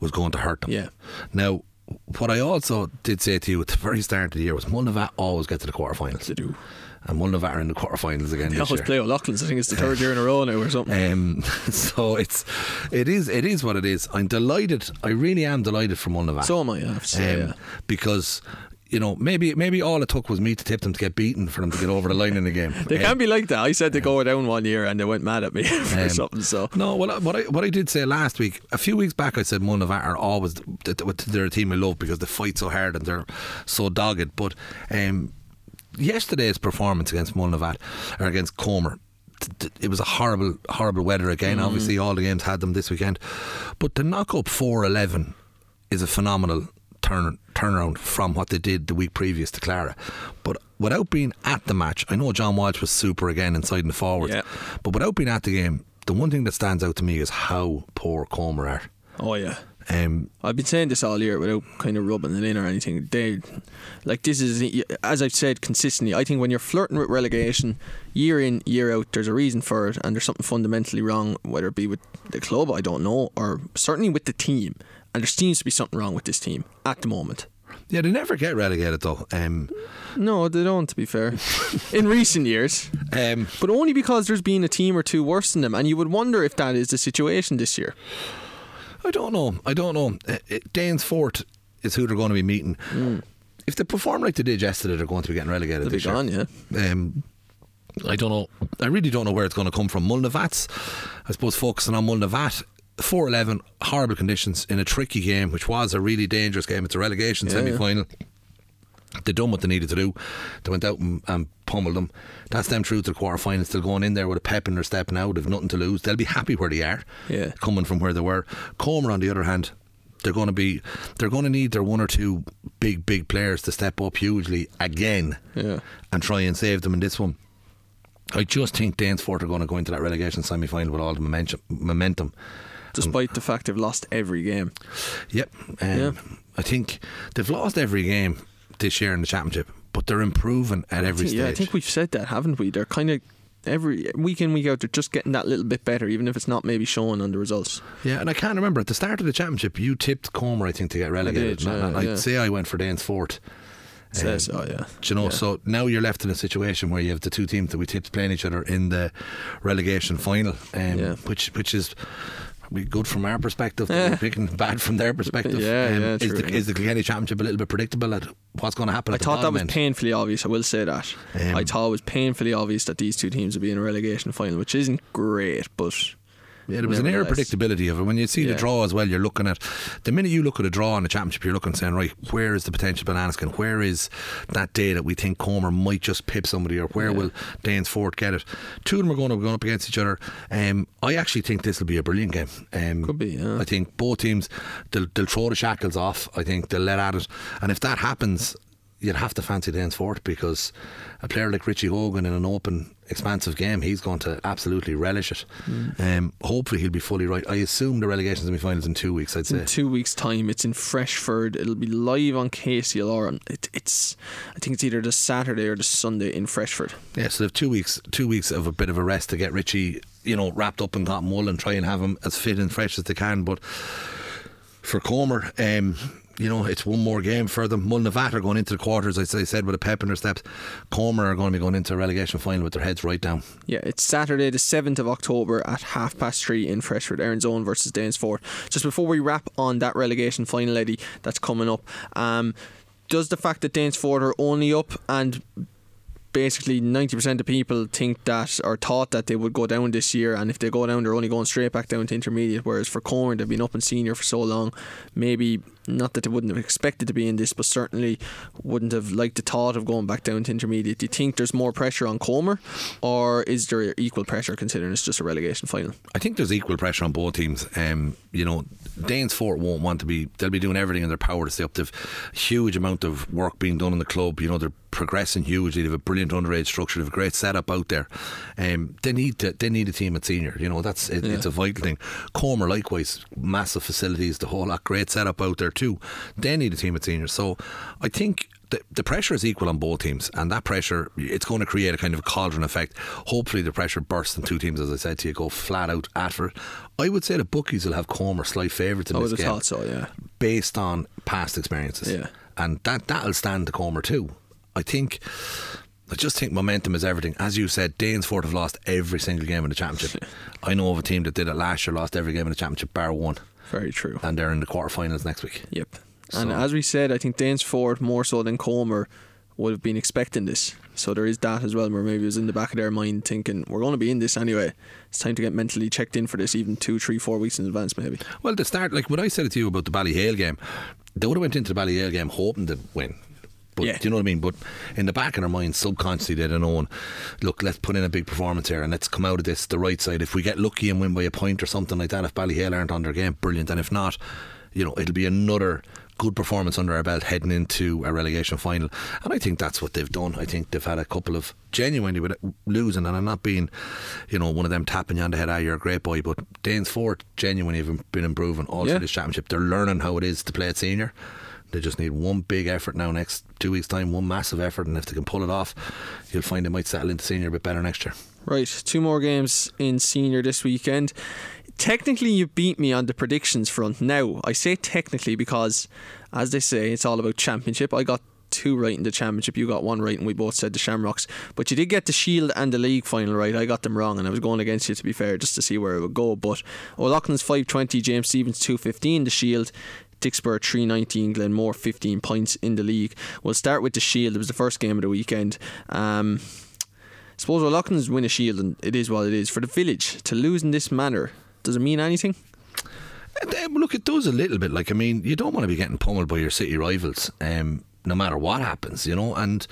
was going to hurt them. Yeah. Now, what I also did say to you at the very start of the year was Mullinavat always get to the quarterfinals. They do. And Mullinavat are in the quarterfinals again They always year. play O'Loughlin's. I think it's the third year in a row now or something. Um, so it's it is it is what it is. I'm delighted. I really am delighted for Mullinavat. so am I, I have to say. um, yeah. because you know maybe maybe all it took was me to tip them to get beaten for them to get over the line in the game. They Um, can be like that. I said they go down one year and they went mad at me for Um, something. So No, well, what I what I did say last week, a few weeks back, I said Mullinavat are always th- th- they're a team I love because they fight so hard and they're so dogged. But um, yesterday's performance against Mullinavat or against Comer. It was a horrible, horrible weather again. Mm-hmm. Obviously, all the games had them this weekend, but to knock up four eleven is a phenomenal turn turnaround from what they did the week previous to Clara. But without being at the match, I know John Walsh was super again inside and forwards. Yeah. But without being at the game, the one thing that stands out to me is how poor Comer are. oh yeah. Um, I've been saying this all year without kind of rubbing it in or anything. They, like this is as I've said consistently. I think when you're flirting with relegation, year in year out, there's a reason for it, and there's something fundamentally wrong. Whether it be with the club, I don't know, or certainly with the team. And there seems to be something wrong with this team at the moment. yeah, they never get relegated though. Um, No, they don't. To be fair, in recent years, um, but only because there's been a team or two worse than them, and you would wonder if that is the situation this year. I don't know. I don't know. Uh, uh, Danesfort is who they're going to be meeting. If they perform like they did yesterday, they're going to be getting relegated. They'll be year. gone, yeah. Um, I don't know. I really don't know where it's going to come from. Mullinavat's, I suppose, focusing on Mullinavat. 4 11, horrible conditions in a tricky game, which was a really dangerous game. It's a relegation Yeah, semi final. They done what they needed to do. They went out and, and pummeled them. That's them through to the quarter final, still going in there with a pep in their step now. They've nothing to lose. They'll be happy where they are, Yeah. coming from where they were. Comer, on the other hand, they're going to be, they're going to need their one or two big, big players to step up hugely again Yeah. and try and save them in this one. I just think Danesfort are going to go into that relegation semi final with all the momentum. momentum. Despite the fact they've lost every game. Yep. Um, Yeah. I think they've lost every game this year in the championship, but they're improving at every think- stage. Yeah, I think we've said that, haven't we? They're kind of every week in week out. They're just getting that little bit better, even if it's not maybe showing on the results. Yeah, and I can't remember at the start of the championship, you tipped Comer, I think, to get relegated. did, And yeah, I'd say I went for Danesfort. Says, Um, oh yeah, Do you know, Yeah. so now you're left in a situation where you have the two teams that we tipped playing each other in the relegation final, um, Yeah. which which is probably good from our perspective, Yeah. picking bad from their perspective. Yeah, Um, yeah, is, true, the, yeah. is the Kilkenny Championship a little bit predictable at what's going to happen? I thought that was end? painfully obvious. I will say that. Um, I thought it was painfully obvious that these two teams would be in a relegation final, which isn't great, but Yeah, there was an air of predictability of it. When you see the draw as well, you're looking at the minute you look at a draw in the championship, you're looking saying, right, where is the potential banana skin? Where is that day that we think Comer might just pip somebody, or where will Danesfort get it? Two of them are going to be going up against each other. Um, I actually think this will be a brilliant game. Um, Could be, yeah. I think both teams they'll, they'll throw the shackles off. I think they'll let at it, and if that happens. You'd have to fancy Danesfort because a player like Richie Hogan in an open, expansive game, he's going to absolutely relish it. Um, hopefully, he'll be fully right. I assume the relegation semi finals in two weeks, I'd say. in two weeks' time, it's in Freshford. It'll be live on KCLR. It, it's, I think it's either the Saturday or the Sunday in Freshford. Yeah, so they've two weeks, two weeks of a bit of a rest to get Richie, you know, wrapped up in cotton wool and try and have him as fit and fresh as they can. But for Comer, um, you know, it's one more game for them. Mullinavat are going into the quarters, as I said, with a pep in their steps. Comer are going to be going into a relegation final with their heads right down. Yeah, it's Saturday, the 7th of October at half past three in Freshford, Erin's Own versus Danesfort. Just before we wrap on that relegation final, Eddie, that's coming up, um, does the fact that Danesfort are only up and basically 90% of people think that or thought that they would go down this year and if they go down they're only going straight back down to intermediate whereas for Comer they've been up in senior for so long maybe not that they wouldn't have expected to be in this but certainly wouldn't have liked the thought of going back down to intermediate do you think there's more pressure on Comer or is there equal pressure considering it's just a relegation final I think there's equal pressure on both teams. Um, you know, Danesfort won't want to be. They'll be doing everything in their power to stay up. They've huge amount of work being done in the club. You know, they're progressing hugely. They have a brilliant underage structure. They have a great setup out there. Um, they need to, they need a team at senior. You know that's it, Yeah. it's a vital thing. Comer likewise, massive facilities, the whole lot, great setup out there too. They need a team at seniors. So I think. The, the pressure is equal on both teams, and that pressure it's going to create a kind of cauldron effect. Hopefully, the pressure bursts, and two teams, as I said to you, go flat out at for it. I would say the bookies will have Comer slight favourites in I this game thought so. Yeah. based on past experiences. Yeah. And that, that'll stand the Comer too. I think, I just think momentum is everything. As you said, Danesfort have lost every single game in the championship. I know of a team that did it last year, lost every game in the championship, bar one, Very true. and they're in the quarterfinals next week. Yep. And So- as we said, I think Danesfort more so than Comer would have been expecting this. So there is that as well, where maybe it was in the back of their mind thinking, we're going to be in this anyway. It's time to get mentally checked in for this, even two, three, four weeks in advance, maybe. Well, to start, like what I said it to you about the Ballyhale game, they would have went into the Ballyhale game hoping to win. But Yeah. do you know what I mean? But in the back of their mind, subconsciously, they'd have known, look, let's put in a big performance here and let's come out of this the right side. If we get lucky and win by a point or something like that, if Ballyhale aren't on their game, brilliant. And if not, you know, it'll be another good performance under our belt heading into a relegation final. And I think that's what they've done. I think they've had a couple of genuinely with losing, and I'm not being, you know, one of them tapping you on the head, ah, you're a great boy, but Danesfort genuinely have been improving all Yeah. through this championship. They're learning how it is to play at senior. They just need one big effort now next two weeks' time, one massive effort, and if they can pull it off, you'll find they might settle into senior a bit better next year. Right, two more games in senior this weekend. Technically, you beat me on the predictions front. Now, I say technically because, as they say, it's all about championship. I got two right in the championship. You got one right, and we both said the Shamrocks. But you did get the Shield and the league final right. I got them wrong, and I was going against you to be fair, just to see where it would go. But O'Loughlin's five twenty, James Stephens two fifteen. The Shield. Dicksboro 319, Glenmore 15 points in the league. We'll start with the Shield. It was the first game of the weekend. Um, suppose O'Loughlin's win a shield and it is what it is. For the village to lose in this manner, does it mean anything? Um, look, it does a little bit. Like, I mean, you don't want to be getting pummeled by your city rivals, um, no matter what happens, you know. And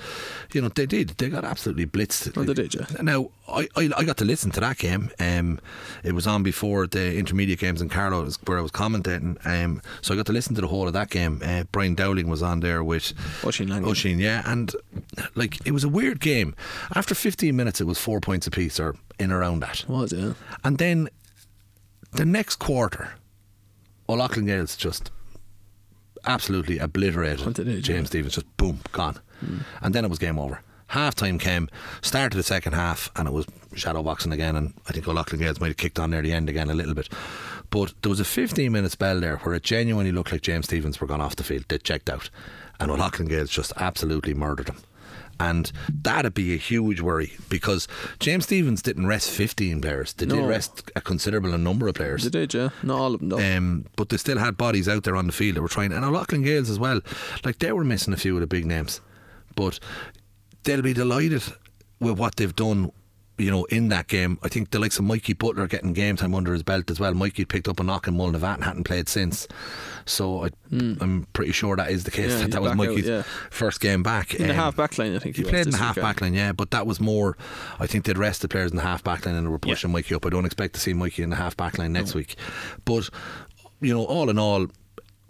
you know they did; they got absolutely blitzed. Oh, they did, yeah. Now, I, I, I got to listen to that game. Um, it was on before the intermediate games in Carlow, where I was commentating. Um, so I got to listen to the whole of that game. Uh, Brian Dowling was on there with Langley. Oisin, yeah, and like it was a weird game. After 15 minutes, it was four points apiece, or in around that. Was it? Yeah? And then the next quarter, O'Loughlin Gales just absolutely obliterated James. Stephens, just boom, gone. And then it was game over. Half time came, started the second half, and it was shadow boxing again. And I think O'Loughlin Gales might have kicked on near the end again a little bit. But there was a 15 minute spell there where it genuinely looked like James Stephens were gone off the field. They checked out. And O'Loughlin Gales just absolutely murdered him. And that'd be a huge worry because James Stephens didn't rest 15 players. They did No. rest a considerable number of players. They did, yeah. Not all of them, though. Um, but they still had bodies out there on the field that were trying, and O'Loughlin Gales as well. Like they were missing a few of the big names, but they'll be delighted with what they've done. You know, in that game, I think the likes of Mikey Butler getting game time under his belt as well. Mikey picked up a knock in Mullinavat and hadn't played since, so I, I'm pretty sure that is the case. Hmm. Yeah, that that was back out, Mikey's yeah. first game back in the Um, half back line, I think he was played in the half back line, yeah, but that was more. I think they'd rested players in the half back line and they were pushing Mikey up. I don't expect to see Mikey in the half back line next week. But, you know, all in all,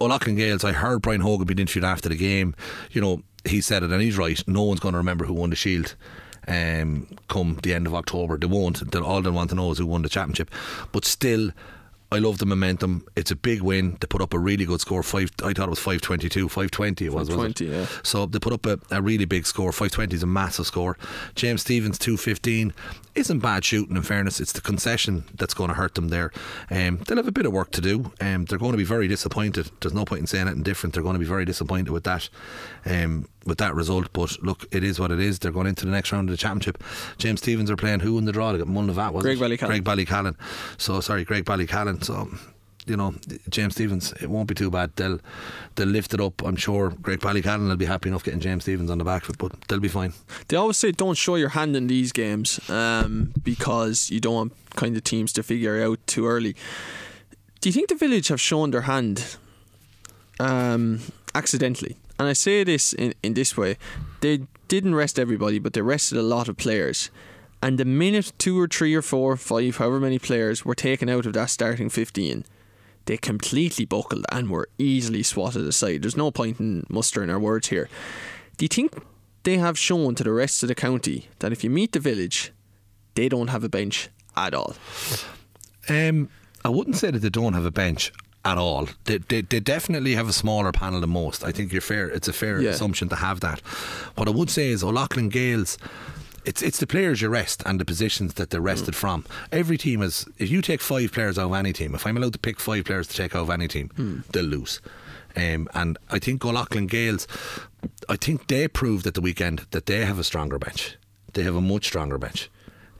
O'Loughlin Gales, I heard Brian Hogan being interviewed after the game. You know, he said it and he's right. No one's going to remember who won the Shield. Um, come the end of October, they won't. They'll, all they want to know is who won the championship. But still, I love the momentum. It's a big win. They put up a really good score. Five, I thought it was five twenty two, five twenty. It was, was it? 520, yeah. So they put up a, a really big score. 520 is a massive score. James Stephens 215 isn't bad shooting. In fairness, it's the concession that's going to hurt them there. Um, they'll have a bit of work to do. Um, they're going to be very disappointed. There's no point in saying anything different. They're going to be very disappointed with that. Um, with that result, but look, it is what it is. They're going into the next round of the championship. James Stephens are playing who in the draw? They got Mullinavat, was Graigue? Ballycallan. Graigue-Ballycallan. So sorry, Graigue-Ballycallan. So you know, James Stephens, it won't be too bad. They'll they'll lift it up. I'm sure Graigue will be happy enough getting James Stephens on the back foot, but they'll be fine. They always say don't show your hand in these games um, because you don't want kind of teams to figure out too early. Do you think the village have shown their hand um, accidentally? And I say this in, in this way they didn't rest everybody, but they rested a lot of players. And the minute two or three or four five, however many players were taken out of that starting 15, they completely buckled and were easily swatted aside. There's no point in mustering our words here. Do you think they have shown to the rest of the county that if you meet the village, they don't have a bench at all. Um, I wouldn't say that they don't have a bench at all. They, they, they definitely have a smaller panel than most. I think you're fair. It's a fair Yeah. assumption to have that. What I would say is O'Loughlin Gales. It's it's the players you rest and the positions that they're rested from. Every team is. If you take five players out of any team, if I'm allowed to pick five players to take out of any team, they'll lose. Um, and I think O'Loughlin Gales, I think they proved at the weekend that they have a stronger bench. They have a much stronger bench.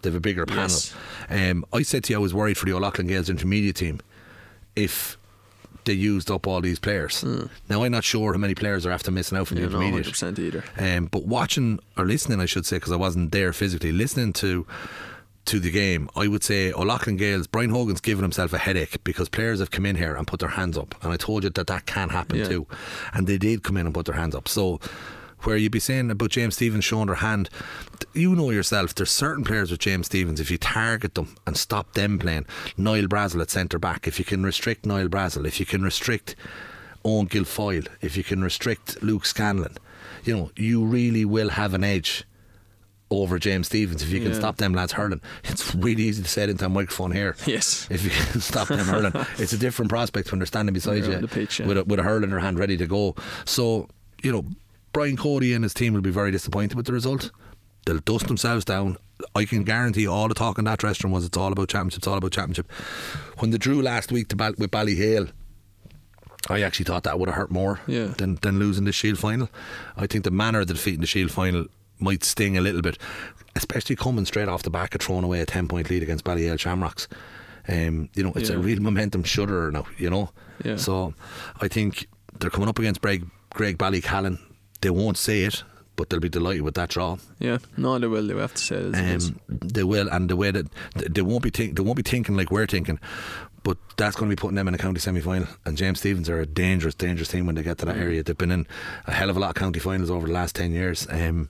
They have a bigger panel. Yes. Um, I said to you I was worried for the O'Loughlin Gales intermediate team if they used up all these players. Now I'm not sure how many players are after missing out from You the intermediate. 100% either. Um, but watching or listening, I should say, because I wasn't there physically, listening to to the game, I would say O'Loughlin Gales, Brian Hogan's given himself a headache because players have come in here and put their hands up, and I told you that that can happen Yeah. too, and they did come in and put their hands up. So. Where you'd be saying about James Stephens showing their hand, you know yourself. There's certain players with James Stephens. If you target them and stop them playing, Niall Brassil at centre back. If you can restrict Niall Brassil, if you can restrict Eoin Guilfoyle, if you can restrict Luke Scanlon, you know, you really will have an edge over James Stephens if you can Yeah. stop them lads hurling. It's really easy to say it into a microphone here. Yes. If you can stop them hurling, it's a different prospect when they're standing beside you pitch, yeah. with, a, with a hurl in their hand ready to go. So, you know, Brian Cody and his team will be very disappointed with the result. They'll dust themselves down. I can guarantee all the talk in that restaurant was it's all about championship, it's all about championship. When they drew last week to Bal- with Ballyhale, I actually thought that would have hurt more Yeah. than, than losing the Shield final. I think the manner of the defeat in the Shield final might sting a little bit, especially coming straight off the back of throwing away a 10 point lead against Ballyhale Shamrocks. Um, you know, it's a real momentum shudder now, you know. Yeah. So I think they're coming up against Graigue, Greg Ballycallan. They won't say it, but they'll be delighted with that draw. Yeah, no, they will. They will have to say it. as it is. Um, they will, and the way that they won't be think, they won't be thinking like we're thinking, but that's going to be putting them in a county semi final. And James Stephens are a dangerous, dangerous team when they get to Mm. that area. They've been in a hell of a lot of county finals over the last ten years, um,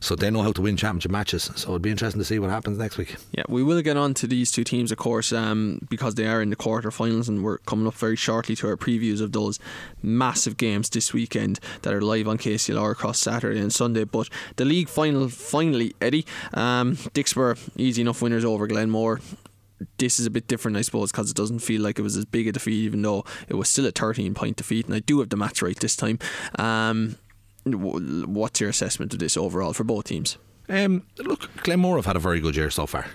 so they know how to win championship matches. So it'll be interesting to see what happens next week. Yeah, we will get on to these two teams, of course, um, because they are in the quarter finals and we're coming up very shortly to our previews of those massive games this weekend that are live on KCLR across Saturday and Sunday. But the league final, finally, Eddie, um, Dicksboro, easy enough winners over Glenmore. This is a bit different, I suppose, because it doesn't feel like it was as big a defeat, even though it was still a 13 point defeat. And I do have the match right this time. Um, what's your assessment of this overall for both teams? Um, look, Glenmore have had a very good year so far.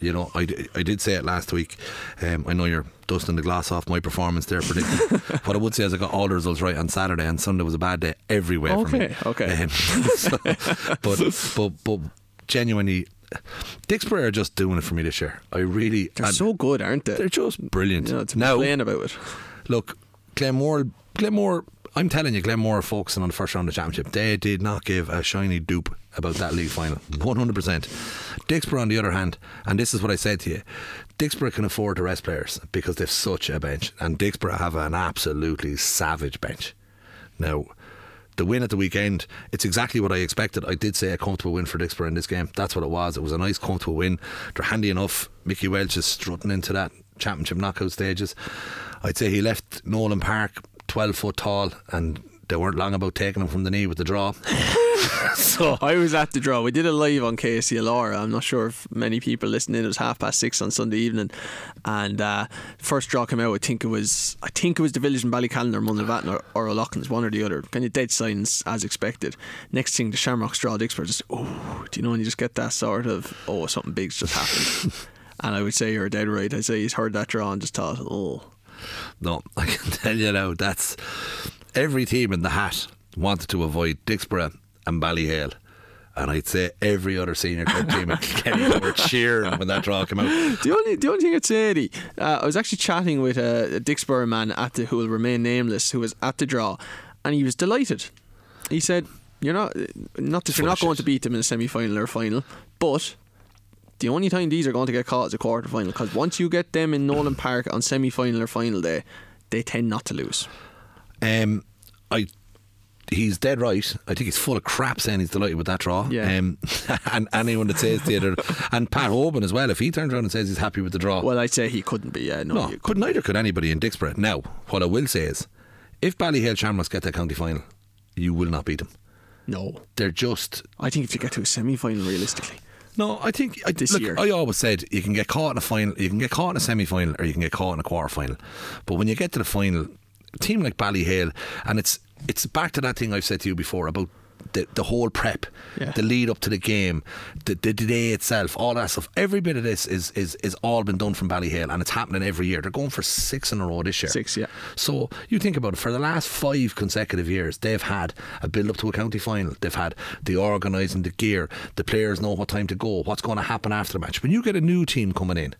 You know, I, I did say it last week. Um, I know you're dusting the glass off my performance there predicting. what I would say is I got all the results right on Saturday, and Sunday was a bad day everywhere for me. Okay, okay. Um, so- but but but genuinely, Dicksboro are just doing it for me this year. I really, They're so good, aren't they? they're just brilliant. You know, to now, playing about it. look, Glenmore, Glenmore. I'm telling you, Glenmore are focusing on the first round of the championship. They did not give a shiny dupe about that league final. 100%. Dicksboro, on the other hand, and this is what I said to you Dicksboro can afford to rest players because they've such a bench, and Dicksboro have an absolutely savage bench. Now, the win at the weekend, it's exactly what I expected. I did say a comfortable win for Dicksboro in this game. That's what it was. It was a nice, comfortable win. They're handy enough. Mickey Welch is strutting into that championship knockout stages. I'd say he left Nolan Park 12 foot tall and they weren't long about taking him from the knee with the draw. so I was at the draw. We did a live on KCLR. I'm not sure if many people listening. It was half past six on Sunday evening, and uh, first draw came out. I think it was. I think it was the village in Ballycallan or Mullinavatn or, or O'Loughlin's, one or the other. Kind of dead silence as expected. Next thing, the Shamrocks draw Dicksboro. Just oh, do you know when you just get that sort of oh something big's just happened. and I would say you're dead right. I'd say he's heard that draw and just thought oh. No, I can tell you now, that's every team in the hat wanted to avoid Dicksboro and Ballyhale. And I'd say every other senior club team in Kilkenny were cheering when that draw came out. The only the only thing I'd say, Eddie, uh, I was actually chatting with a, a Dicksboro man at the who will remain nameless, who was at the draw, and he was delighted. He said, "You're not not that you're not going to beat them in a semi final or final, but." The only time these are going to get caught is a quarter final because once you get them in Nolan Park on semi final or final day, they tend not to lose. Um, I, he's dead right. I think he's full of crap saying he's delighted with that draw. Yeah. Um, and anyone that says the other, and Pat Hoban as well, if he turns around and says he's happy with the draw. Well, I'd say he couldn't be. Yeah, no, no, you but neither could anybody in Dicksboro. Now, what I will say is, if Ballyhale Shamrocks get that county final, you will not beat them. No. They're just I think if you get to a semi final, realistically. No, I think I, This look, year. I always said you can get caught in a final, you can get caught in a semi final, or you can get caught in a quarter final. But when you get to the final, a team like Ballyhale, and it's it's back to that thing I've said to you before about the, the whole prep, Yeah. the lead up to the game, the, the, the day itself, all that stuff. Every bit of this is, is is all been done from Ballyhale, and it's happening every year. They're going for six in a row this year. Six, yeah. So you think about it, for the last five consecutive years, they've had a build up to a county final. They've had the organising, the gear, the players know what time to go, what's going to happen after the match. When you get a new team coming in,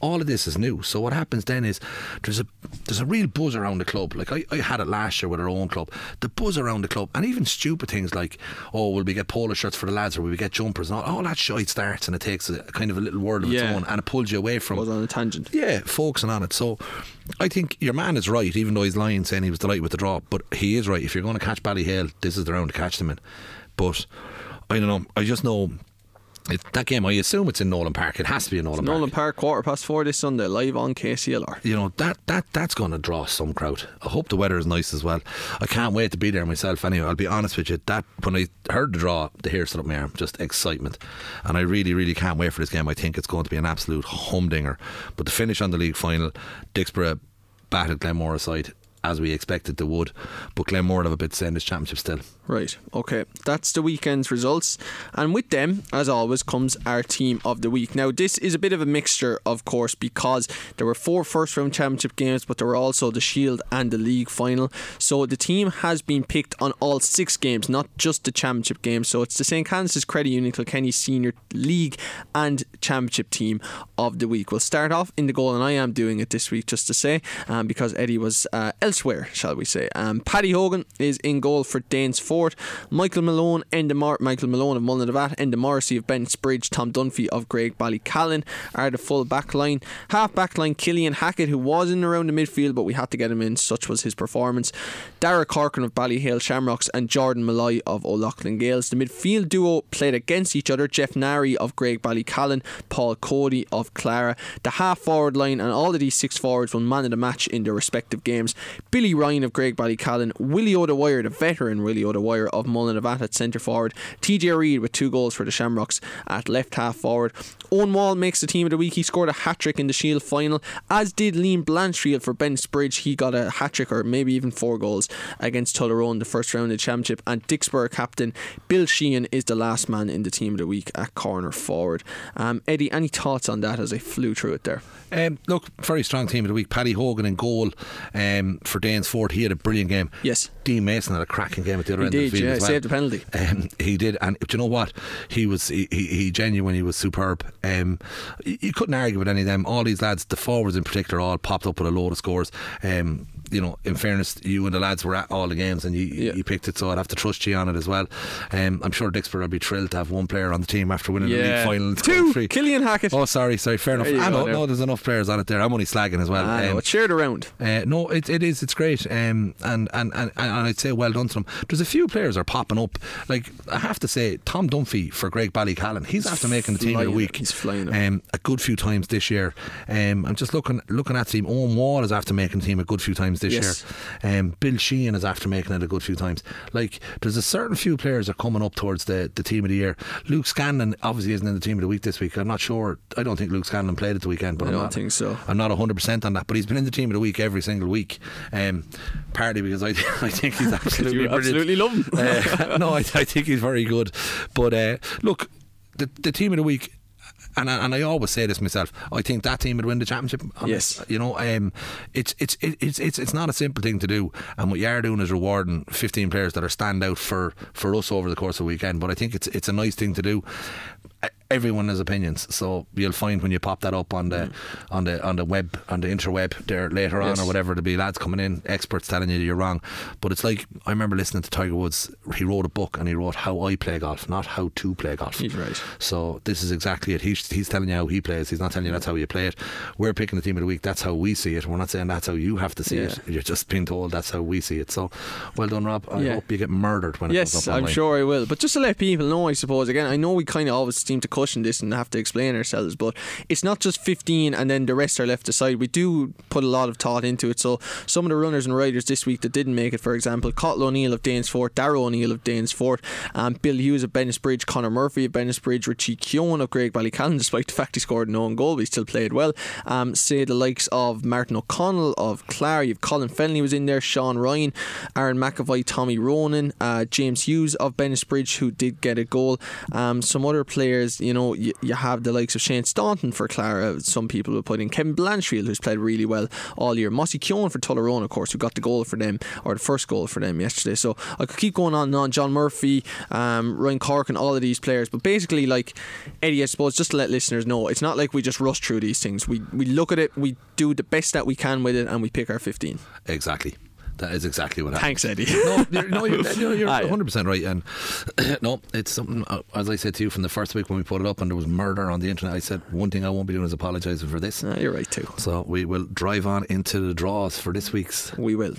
all of this is new. So what happens then is there's a there's a real buzz around the club. Like I, I had it last year with our own club. The buzz around the club, and even stupid things like, oh, will we get polo shirts for the lads, or will we get jumpers? And all, all that shit starts, and it takes a, kind of a little world of Yeah. its own, and it pulls you away from Goes on a tangent. yeah, focusing on it. So I think your man is right, even though he's lying saying he was delighted with the draw. But he is right. If you're going to catch Ballyhale, this is the round to catch them in. But I don't know. I just know it, that game. I assume it's in Nolan Park. It has to be in Nolan, Park. Nolan Park. Quarter past four this Sunday, live on KCLR. You know that that that's going to draw some crowd. I hope the weather is nice as well. I can't wait to be there myself. Anyway, I'll be honest with you. That when I heard the draw, the hair stood up my arm. Just excitement, and I really, really can't wait for this game. I think it's going to be an absolute humdinger. But the finish on the league final, Dicksboro batted Glenmore aside as we expected they would, but Glenmore have a bit to say in this championship still. Right, okay. That's the weekend's results. And with them, as always, comes our team of the week. Now, this is a bit of a mixture, of course, because there were four first round championship games, but there were also the Shield and the league final. So the team has been picked on all six games, not just the championship games. So it's the St. Canice's Credit Union Kilkenny Senior League and Championship team of the week. We'll start off in the goal, and I am doing it this week just to say, um, because Eddie was uh, elsewhere, shall we say. Um, Paddy Hogan is in goal for Danesfort. Michael Malone, Enda Mar- Michael Malone of Mullinavat, Enda Morrissey of Bennettsbridge, Tom Dunphy of Graigue-Ballycallan are the full back line. Half back line, Killian Hackett, who was in around the midfield, but we had to get him in, such was his performance. Dara Corkin of Ballyhale Shamrocks and Jordan Malloy of O'Loughlin Gales. The midfield duo played against each other. Jeff Nary of Graigue-Ballycallan, Paul Cody of Clara. The half forward line and all of these six forwards won man of the match in their respective games. Billy Ryan of Graigue-Ballycallan, Willie O'Dwyer, the veteran Willie O'Dwyer of Mullinavat at centre forward, TJ Reid with two goals for the Shamrocks at left half forward. Owen Wall makes the team of the week. He scored a hat trick in the Shield final, as did Liam Blanchfield for Bennettsbridge. He got a hat trick or maybe even four goals against Tullaroan in the first round of the championship. And Dicksboro captain Bill Sheehan is the last man in the team of the week at corner forward. Um, Eddie, any thoughts on that as I flew through it there? Um, look, very strong team of the week. Paddy Hogan in goal um, for Danesfort. He had a brilliant game. Yes. Dean Mason had a cracking game at the other He end of the field yeah, as well. saved the penalty. Um, he did, and do you know what? He was he, he, he genuinely was superb. Um, you couldn't argue with any of them. All these lads, the forwards in particular, all popped up with a load of scores. Um, you know, in fairness, you and the lads were at all the games and you, Yeah. you picked it, so I'd have to trust you on it as well. Um, I'm sure Dicksboro will be thrilled to have one player on the team after winning the league final. Two! 23. Killian Hackett. Oh, sorry, sorry, fair enough. I know, no, there's enough players on it there. I'm only slagging as well. I know, Um, it's shared around. uh, no, it, it is. It's great, um, and, and, and and I'd say well done to them. There's a few players are popping up. Like I have to say, Tom Dunphy for Graigue-Ballycallan. He's after making the team of the week. He's flying. Um, a good few times this year. Um, I'm just looking looking at team. Owen Wall is after making the team a good few times this Yes. year. Um, Bill Sheehan is after making it a good few times. Like there's a certain few players are coming up towards the, the team of the year. Luke Scanlon obviously isn't in the team of the week this week. I'm not sure. I don't think Luke Scanlon played at the weekend, but I I'm don't not, think so. I'm not 100% on that, but he's been in the team of the week every single week. Um, partly because I, I think he's absolutely You absolutely love him. Uh, no, I, I think he's very good. But uh, look, the, the team of the week. And I, and I always say this myself. I think that team would win the championship. on Yes. you know, um, it's it's it's it's it's not a simple thing to do. And what you are doing is rewarding 15 players that are stand out for for us over the course of the weekend. But I think it's it's a nice thing to do. Everyone has opinions, so you'll find when you pop that up on the on the on the web on the interweb there later on Mm. Yes. or whatever, there'll be lads coming in, experts telling you you're wrong. But it's like I remember listening to Tiger Woods. He wrote a book and he wrote how I play golf, not how to play golf. He's right. So this is exactly it. He's he's telling you how he plays. He's not telling you that's how you play it. We're picking the team of the week. That's how we see it. We're not saying that's how you have to see Yeah. it. You're just being told that's how we see it. So well done, Rob. I Yeah. hope you get murdered when it comes up I'm online. sure I will. But just to let people know, I suppose, again, I know we kind of always seem to cushion this and have to explain ourselves. But it's not just 15 and then the rest are left aside. We do put a lot of thought into it. So some of the runners and riders this week that didn't make it, for example, Cottle O'Neill of Danesfort, Darrow O'Neill of Danesfort, um, Bill Hughes of Bennettsbridge, Connor Murphy of Bennettsbridge, Richie Keown of Graigue-Ballycallan, despite the fact he scored no own goal, but he still played well. Um, say the likes of Martin O'Connell of Clare, Colin Fennelly was in there, Sean Ryan, Aaron McAvoy, Tommy Ronan, uh, James Hughes of Bennettsbridge, who did get a goal. Um, some other players, you know, you, you have the likes of Shane Staunton for Clara. Some people will put in Kevin Blanchfield, who's played really well all year. Mossy Keown for Tullaroan, of course, who got the goal for them, or the first goal for them yesterday. So I could keep going on and on. John Murphy, um, Ryan Cork, and all of these players. But basically, like Eddie, I suppose, just to let listeners know, it's not like we just rush through these things. We we look at it, we do the best that we can with it, and we pick our 15. Exactly. That is exactly what happened. Thanks, Eddie. no, you're, no, you're, you're, you're Ah, 100% right. And no, it's something, uh, as I said to you from the first week when we put it up and there was murder on the internet, I said, one thing I won't be doing is apologising for this. Ah, you're right too. So we will drive on into the draws for this week's. We will.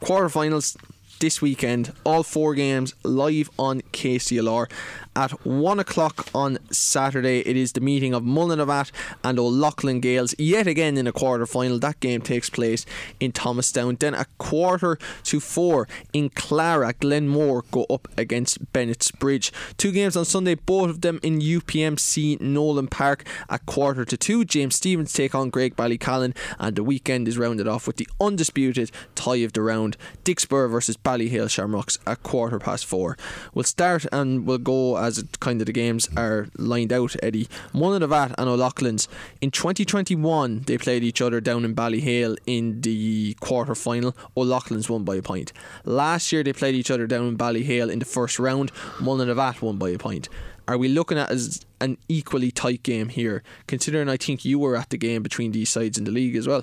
Quarterfinals this weekend. All four games live on KCLR at one o'clock on Saturday. It is the meeting of Mullinavat and O'Loughlin Gales yet again in a quarter final. That game takes place in Thomastown. Then at quarter to four in Clara, Glenmore go up against Bennettsbridge. Two games on Sunday, both of them in UPMC Nolan Park at quarter to two. James Stephens take on Graigue-Ballycallan, and the weekend is rounded off with the undisputed tie of the round Dicksboro versus Ballyhale Shamrocks at quarter past four. We'll start and we'll go uh, as it kind of the games are lined out, Eddie. Mullinavat and O'Loughlin's. In 2021, they played each other down in Ballyhale in the quarter final. O'Loughlin's won by a point. Last year, they played each other down in Ballyhale in the first round. Mullinavat won by a point. Are we looking at as an equally tight game here, considering I think you were at the game between these sides in the league as well?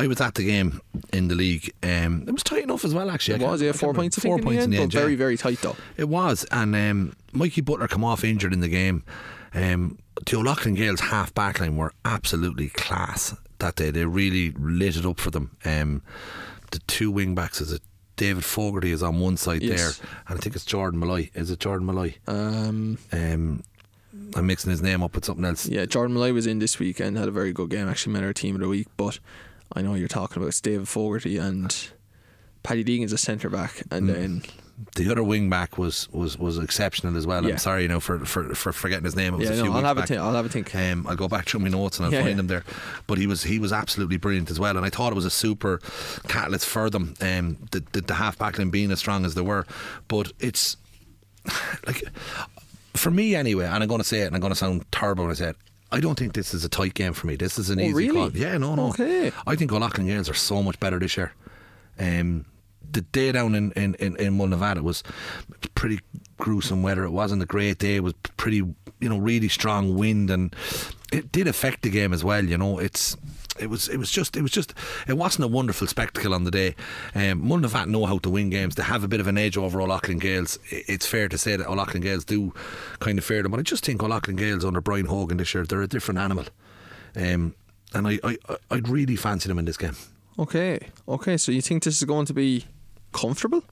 I was at the game in the league. Um, it was tight enough as well, actually. It I was, yeah, four points, I remember. think, Four in the points end, in the end. yeah. very, very tight though. It was, and um, Mikey Butler come off injured in the game. Um, the O'Loughlin Gales half back line were absolutely class that day. They really lit it up for them. Um, the two wing backs is it David Fogarty is on one side Yes. there, and I think it's Jordan Malloy. Is it Jordan Malloy? Um, Um, I'm mixing his name up with something else. yeah, Jordan Malloy was in this weekend, had a very good game. Actually, made our team of the week. But I know you're talking about it's David Fogarty and Paddy Deegan's a centre back, and Hmm. then The other wing back was was was exceptional as well. Yeah. I'm sorry, you know, for, for, for forgetting his name. It was yeah, a no, I'll have a back. think. I'll have a think. Um, I'll go back through my notes and I'll Yeah, find him there. But he was he was absolutely brilliant as well, and I thought it was a super catalyst for them. Um, the the, the half back line being as strong as they were, but it's like for me anyway, and I'm going to say it, and I'm going to sound terrible when I say it. I don't think this is a tight game for me. This is an Oh, easy really? call. Yeah, no, no. Okay. I think O'Loughlin Gales are so much better this year. Um, the day down in in in, in Mullinavat, it was pretty gruesome weather. It wasn't a great day. It was pretty, you know, really strong wind, and it did affect the game as well. You know, it's. It was. It was just. It was just. It wasn't a wonderful spectacle on the day. Um, Mullinavat know how to win games. They have a bit of an edge over O'Loughlin Gales. It's fair to say that O'Loughlin Gales do kind of fear them, but I just think O'Loughlin Gales under Brian Hogan this year, they're a different animal. Um, and I, I- I'd really fancy them in this game. Okay, okay. So you think this is going to be comfortable?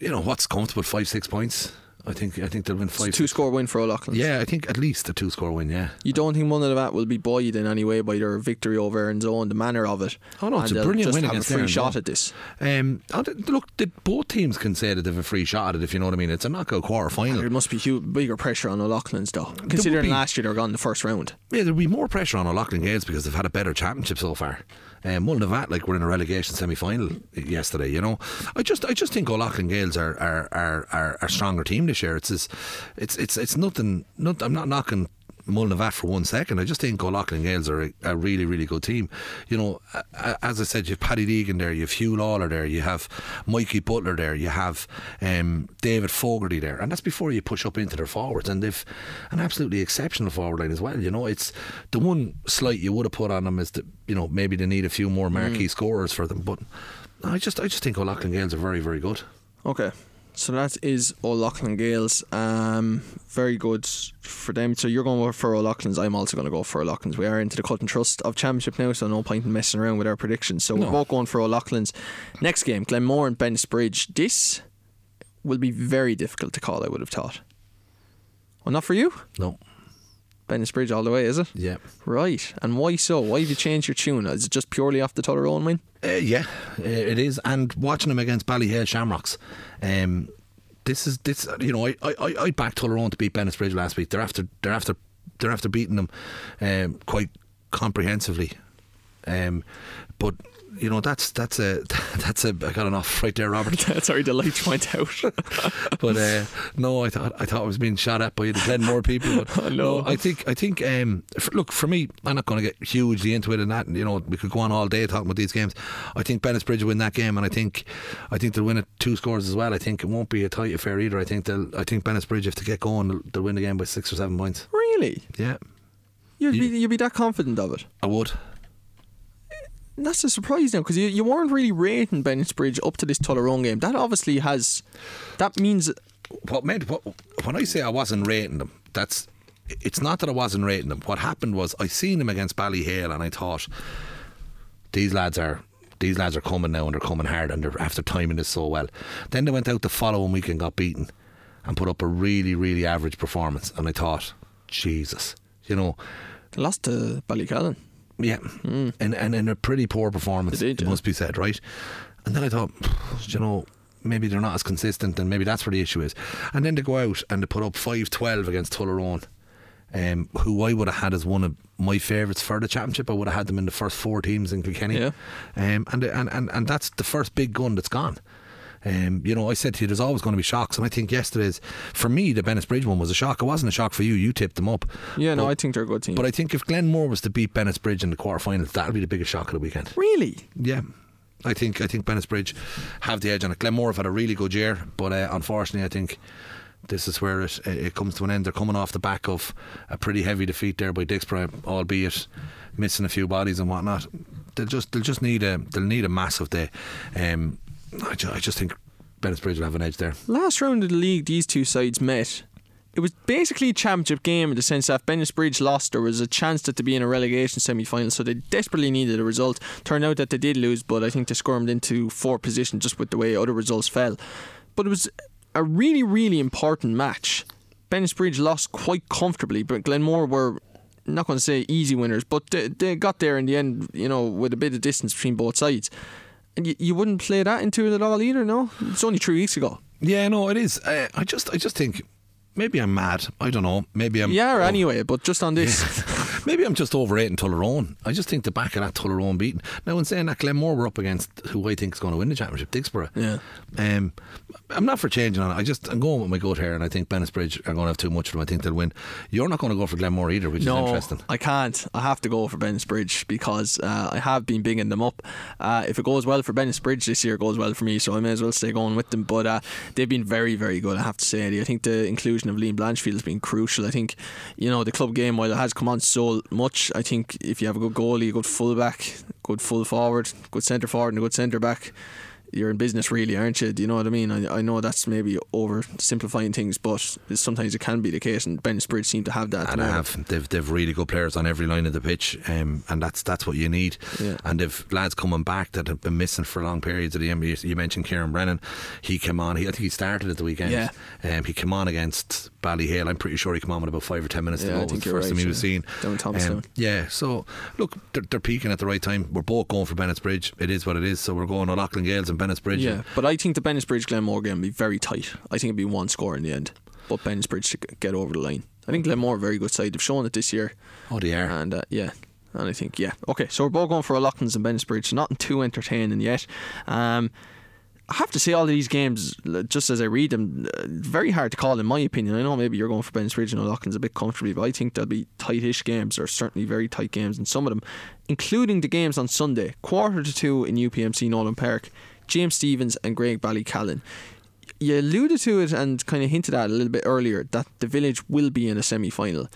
you know what's comfortable five six points. I think I think they'll win five. Two score win for O'Loughlin. Yeah, I think at least a two score win. Yeah. You don't think one of that will be buoyed in any way by their victory over Erin's Own, the manner of it? Oh, no, it's and a brilliant just win have a free Aaron's shot at this. Um, oh, look, the, both teams can say that they've a free shot at it. If you know what I mean, it's a knockout quarter final. There must be huge, bigger pressure on O'Loughlin's though, considering be. last year they were gone in the first round. Yeah, there'll be more pressure on O'Loughlin Gales because they've had a better championship so far. Um, Mullinavat, like we're in a relegation semi final yesterday. You know, I just I just think O'Loughlin Gales are are are, are a stronger team this year. It's this, it's it's it's nothing. Not, I'm not knocking. Mullinavat for one second. I just think O'Loughlin Gales are a, a really, really good team. You know, as I said, you have Paddy Deegan there, you have Huw Lawlor there, you have Mikey Butler there, you have um, David Fogarty there, and that's before you push up into their forwards. And they've an absolutely exceptional forward line as well. You know, it's the one slight you would have put on them is that you know maybe they need a few more marquee scorers for them, but. I just, I just think O'Loughlin Gales are very, very good. Okay. So that is O'Loughlin Gales. Um, very good for them. So you're going for O'Loughlin's. I'm also going to go for O'Loughlin's. We are into the cut and trust of championship now, so no point in messing around with our predictions. So we're both going for O'Loughlin's. Next game, Glenmore and Bennettsbridge. This will be very difficult to call. I would have thought. Well, not for you. No. Bridge all the way, is it? Yeah. Right. And why so? Why have you changed your tune? Is it just purely off the Tullaroan win? Uh, yeah, uh, it is. And watching them against Ballyhale Shamrocks, um, this is this. You know, I I I backed Tullaroan to beat Bennettsbridge last week. They're after they're after they're after beating them um, quite comprehensively. Um, but you know that's that's a that's a I got an off right there, Robert. Sorry, the light went out. but uh, no, I thought I thought I was being shot at by the more people. But oh, no. no, I think I think um, for, look for me, I'm not going to get hugely into it and that. You know, we could go on all day talking about these games. I think Bennettsbridge will win that game, and I think I think they'll win it two scores as well. I think it won't be a tight affair either. I think they'll I think Bennettsbridge if they get going, they'll, they'll win the game by six or seven points. Really? Yeah. You'd be you'd be that confident of it? I would. That's a surprise now because you, you weren't really rating Bennettsbridge up to this Tullaroan game. That obviously has. That means. What meant what, when I say I wasn't rating them, that's it's not that I wasn't rating them. What happened was I seen them against Ballyhale and I thought these lads are these lads are coming now and they're coming hard and they're after timing this so well. Then they went out the following week and got beaten and put up a really really average performance and I thought Jesus, you know, lost to Ballycallan. Yeah, mm. and and in a pretty poor performance, did, it must be said, right? And then I thought, you know, maybe they're not as consistent, and maybe that's where the issue is. And then to go out and to put up five twelve against Tullaroan, um, who I would have had as one of my favourites for the championship. I would have had them in the first four teams in Kilkenny, yeah. um, and and and and that's the first big gun that's gone. Um, you know, I said to you, there's always going to be shocks, and I think yesterday's, for me, the Bennettsbridge one was a shock. It wasn't a shock for you. You tipped them up. Yeah, but, no, I think they're a good team. But I think if Glenmore was to beat Bennettsbridge in the quarterfinals, that'll be the biggest shock of the weekend. Really? Yeah. I think I think Bennettsbridge have the edge on it. Glenmore have had a really good year, but uh, unfortunately, I think this is where it it comes to an end. They're coming off the back of a pretty heavy defeat there by Dicksboro, albeit missing a few bodies and whatnot. They'll just they'll just need a they'll need a massive day. Um, I, just, I just think Bennettsbridge will have an edge there. Last round of the league, these two sides met. It was basically a championship game in the sense that if Bennettsbridge lost, there was a chance that to be in a relegation semi final, so they desperately needed a result. Turned out that they did lose, but I think they squirmed into fourth position just with the way other results fell. But it was a really, really important match. Bennettsbridge lost quite comfortably, but Glenmore were not going to say easy winners, but they, they got there in the end, you know, with a bit of distance between both sides. And you, you wouldn't play that into it at all either, no? It's only three weeks ago. Yeah, no, it is. Uh, I just, I just think maybe I'm mad. I don't know. Maybe I'm. Yeah, anyway, but just on this. maybe I'm just overrating Tullaroan. I just think the back of that Tullaroan beating. Now, in saying that, Glenmore were up against who I think is going to win the championship, Dicksboro. Yeah. Um, I'm not for changing on it. I just I'm going with my gut here, and I think Bennettsbridge are going to have too much of them. I think they'll win. You're not going to go for Glenmore either, which no, is interesting. I can't. I have to go for Bennettsbridge because uh, I have been bigging them up. Uh, if it goes well for Bennettsbridge this year, it goes well for me, so I may as well stay going with them. But uh, they've been very, very good. I have to say. I think the inclusion of Liam Blanchfield has been crucial. I think you know the club game, while it has come on so much, I think if you have a good goalie, a good fullback, good full forward, good centre forward, and a good centre back you're in business really, aren't you? Do you know what I mean? I, I know that's maybe oversimplifying things, but sometimes it can be the case, and Bennettsbridge seem to have that. And have they've they've really good players on every line of the pitch, um, and that's that's what you need. Yeah. And if lads coming back that have been missing for long periods of the you, you mentioned Kieran Brennan, he came on. He, I think he started at the weekend. Yeah. Um, he came on against Ballyhale. I'm pretty sure he came on with about five or ten minutes yeah, to go. I think was the first right, time he yeah. was seen. Down Thomastown. Um, yeah. So look, they're, they're peaking at the right time. We're both going for Bennettsbridge. It is what it is. So we're going on O'Loughlin Gales and Bennettsbridge. Yeah, but I think the Bennettsbridge Glenmore game will be very tight. I think it'll be one score in the end. But Bennettsbridge to get over the line. I think Glenmore are a very good side. They've shown it this year. Oh, they are. And uh, yeah. And I think, yeah. Okay, so we're both going for Loughlin's and Bennett's Bennettsbridge. Nothing too entertaining yet. Um, I have to say, all of these games, just as I read them, uh, very hard to call, in my opinion. I know maybe you're going for Ben's and O'Loughlin's a bit comfortably, but I think there'll be tightish games, or certainly very tight games in some of them, including the games on Sunday, quarter to two in UPMC Nolan Park. James Stephens and Graigue-Ballycallan. You alluded to it and kind of hinted at a little bit earlier that the village will be in a semi final.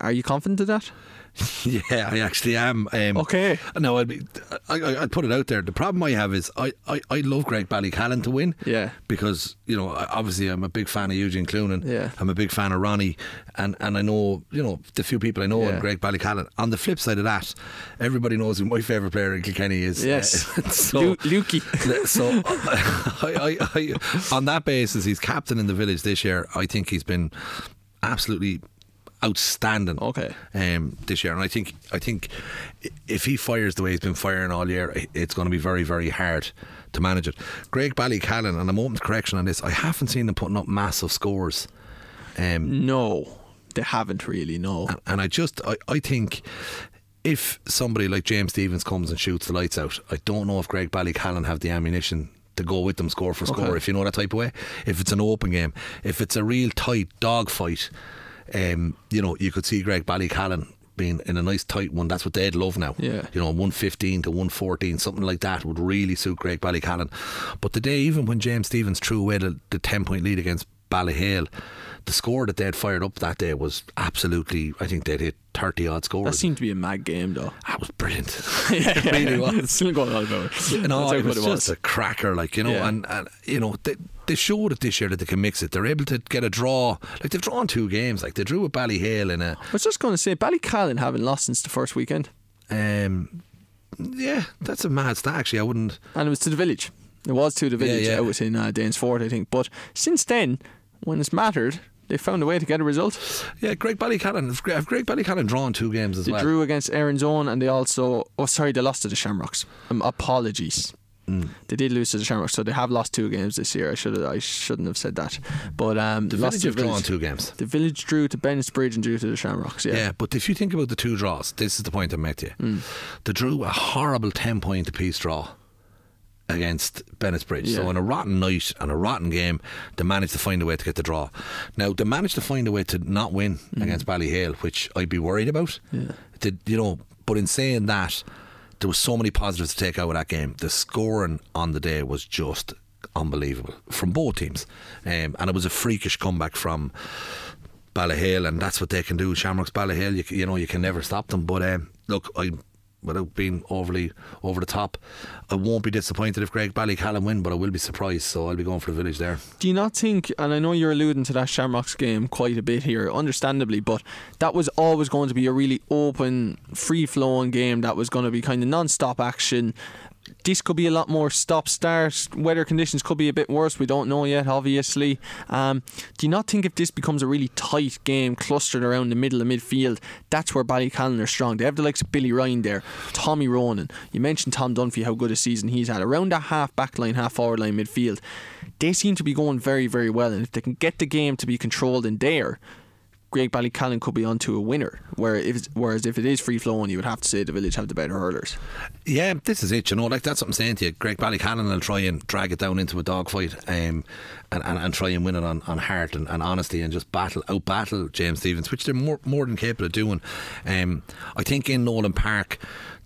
Are you confident of that? Yeah, I actually am. Um, okay. No, I'd be. I, would put it out there. The problem I have is I, I, I love Graigue-Ballycallan to win. Yeah. Because you know, obviously, I'm a big fan of Eugene Cloonan. Yeah. I'm a big fan of Ronnie, and and I know you know the few people I know Yeah. and Graigue-Ballycallan. On the flip side of that, everybody knows who my favourite player in Kilkenny is. Yes. Uh, so, Lu- Lukey. so I, I, I, on that basis, he's captain in the village this year. I think he's been absolutely outstanding. Okay. Um, this year, and I think I think if he fires the way he's been firing all year, it's going to be very very hard to manage it. Graigue-Ballycallan, and I'm open to correction on this. I haven't seen them putting up massive scores. Um, No, they haven't really. No. and, and I just I, I think if somebody like James Stephens comes and shoots the lights out, I don't know if Graigue-Ballycallan have the ammunition to go with them score for score, Okay. if you know that type of way. If it's an open game, if it's a real tight dog fight, um, you know, you could see Graigue-Ballycallan being in a nice tight one. That's what they'd love now. Yeah. You know, 115 to 114, something like that would really suit Graigue-Ballycallan. But the day, even when James Stephens threw away the, the 10 point lead against Ballyhale, the score that they'd fired up that day was absolutely, I think they'd hit 30 odd scores. That seemed to be a mad game, though. That was brilliant. yeah, it really was. It's still going on about it. No, That's how it was just a cracker, like you know, Yeah. and, and you know they, they showed it this year that they can mix it. They're able to get a draw, like they've drawn two games. Like they drew with Ballyhale in a, I was just going to say, Ballycallan haven't lost since the first weekend, um, yeah, that's a mad stat. Actually, I wouldn't. and it was to the village. It was to the village yeah. out in uh, Danesfort, I think. But since then, when it's mattered, they found a way to get a result. Yeah, Graigue-Ballycallan. Have Graigue- Ballycallan drawn two games as They well? They drew against Erin's Own, and they also. Oh, sorry, they lost to the Shamrocks. Um, apologies. Mm. They did lose to the Shamrocks, so they have lost two games this year. I should I shouldn't have said that, but um, the lost village have drawn two games. The village drew to Bennettsbridge and drew to the Shamrocks. Yeah, Yeah, but if you think about the two draws, this is the point I make to you. Hmm. They drew a horrible 10 point apiece draw against Bennettsbridge. So, Yeah. on a rotten night and a rotten game, they managed to find a way to get the draw. Now, they managed to find a way to not win Hmm. against Ballyhale, which I'd be worried about. Yeah. Did, you know, but in saying that, there was so many positives to take out of that game. The scoring on the day was just unbelievable from both teams. Um, and it was a freakish comeback from Ballyhale, and that's what they can do. Shamrocks, Ballyhale, you, you know, you can never stop them. But um, look, I, without being overly over the top, I won't be disappointed if Graigue-Ballycallan win, but I will be surprised. So I'll be going for the village there. Do you not think, and I know you're alluding to that Shamrocks game quite a bit here, understandably, but that was always going to be a really open, free flowing game that was going to be kind of non stop action. This could be a lot more stop start. Weather conditions could be a bit worse. We don't know yet, obviously. Um, do you not think if this becomes a really tight game clustered around the middle of midfield, that's where Ballycallan are strong? They have the likes of Billy Ryan there, Tommy Ronan. You mentioned Tom Dunphy, how good a season he's had. Around that half back line, half forward line midfield, they seem to be going very, very well. And if they can get the game to be controlled in there, Graigue-Ballycallan could be onto a winner. Where if whereas if it is free flowing, you would have to say the village have the better hurlers. Yeah, this is it. You know, like that's what I'm saying to you. Graigue-Ballycallan will try and drag it down into a dogfight, um, and, and and try and win it on, on heart and, and honesty, and just battle out battle James Stephens, which they're more more than capable of doing. Um, I think in Nolan Park,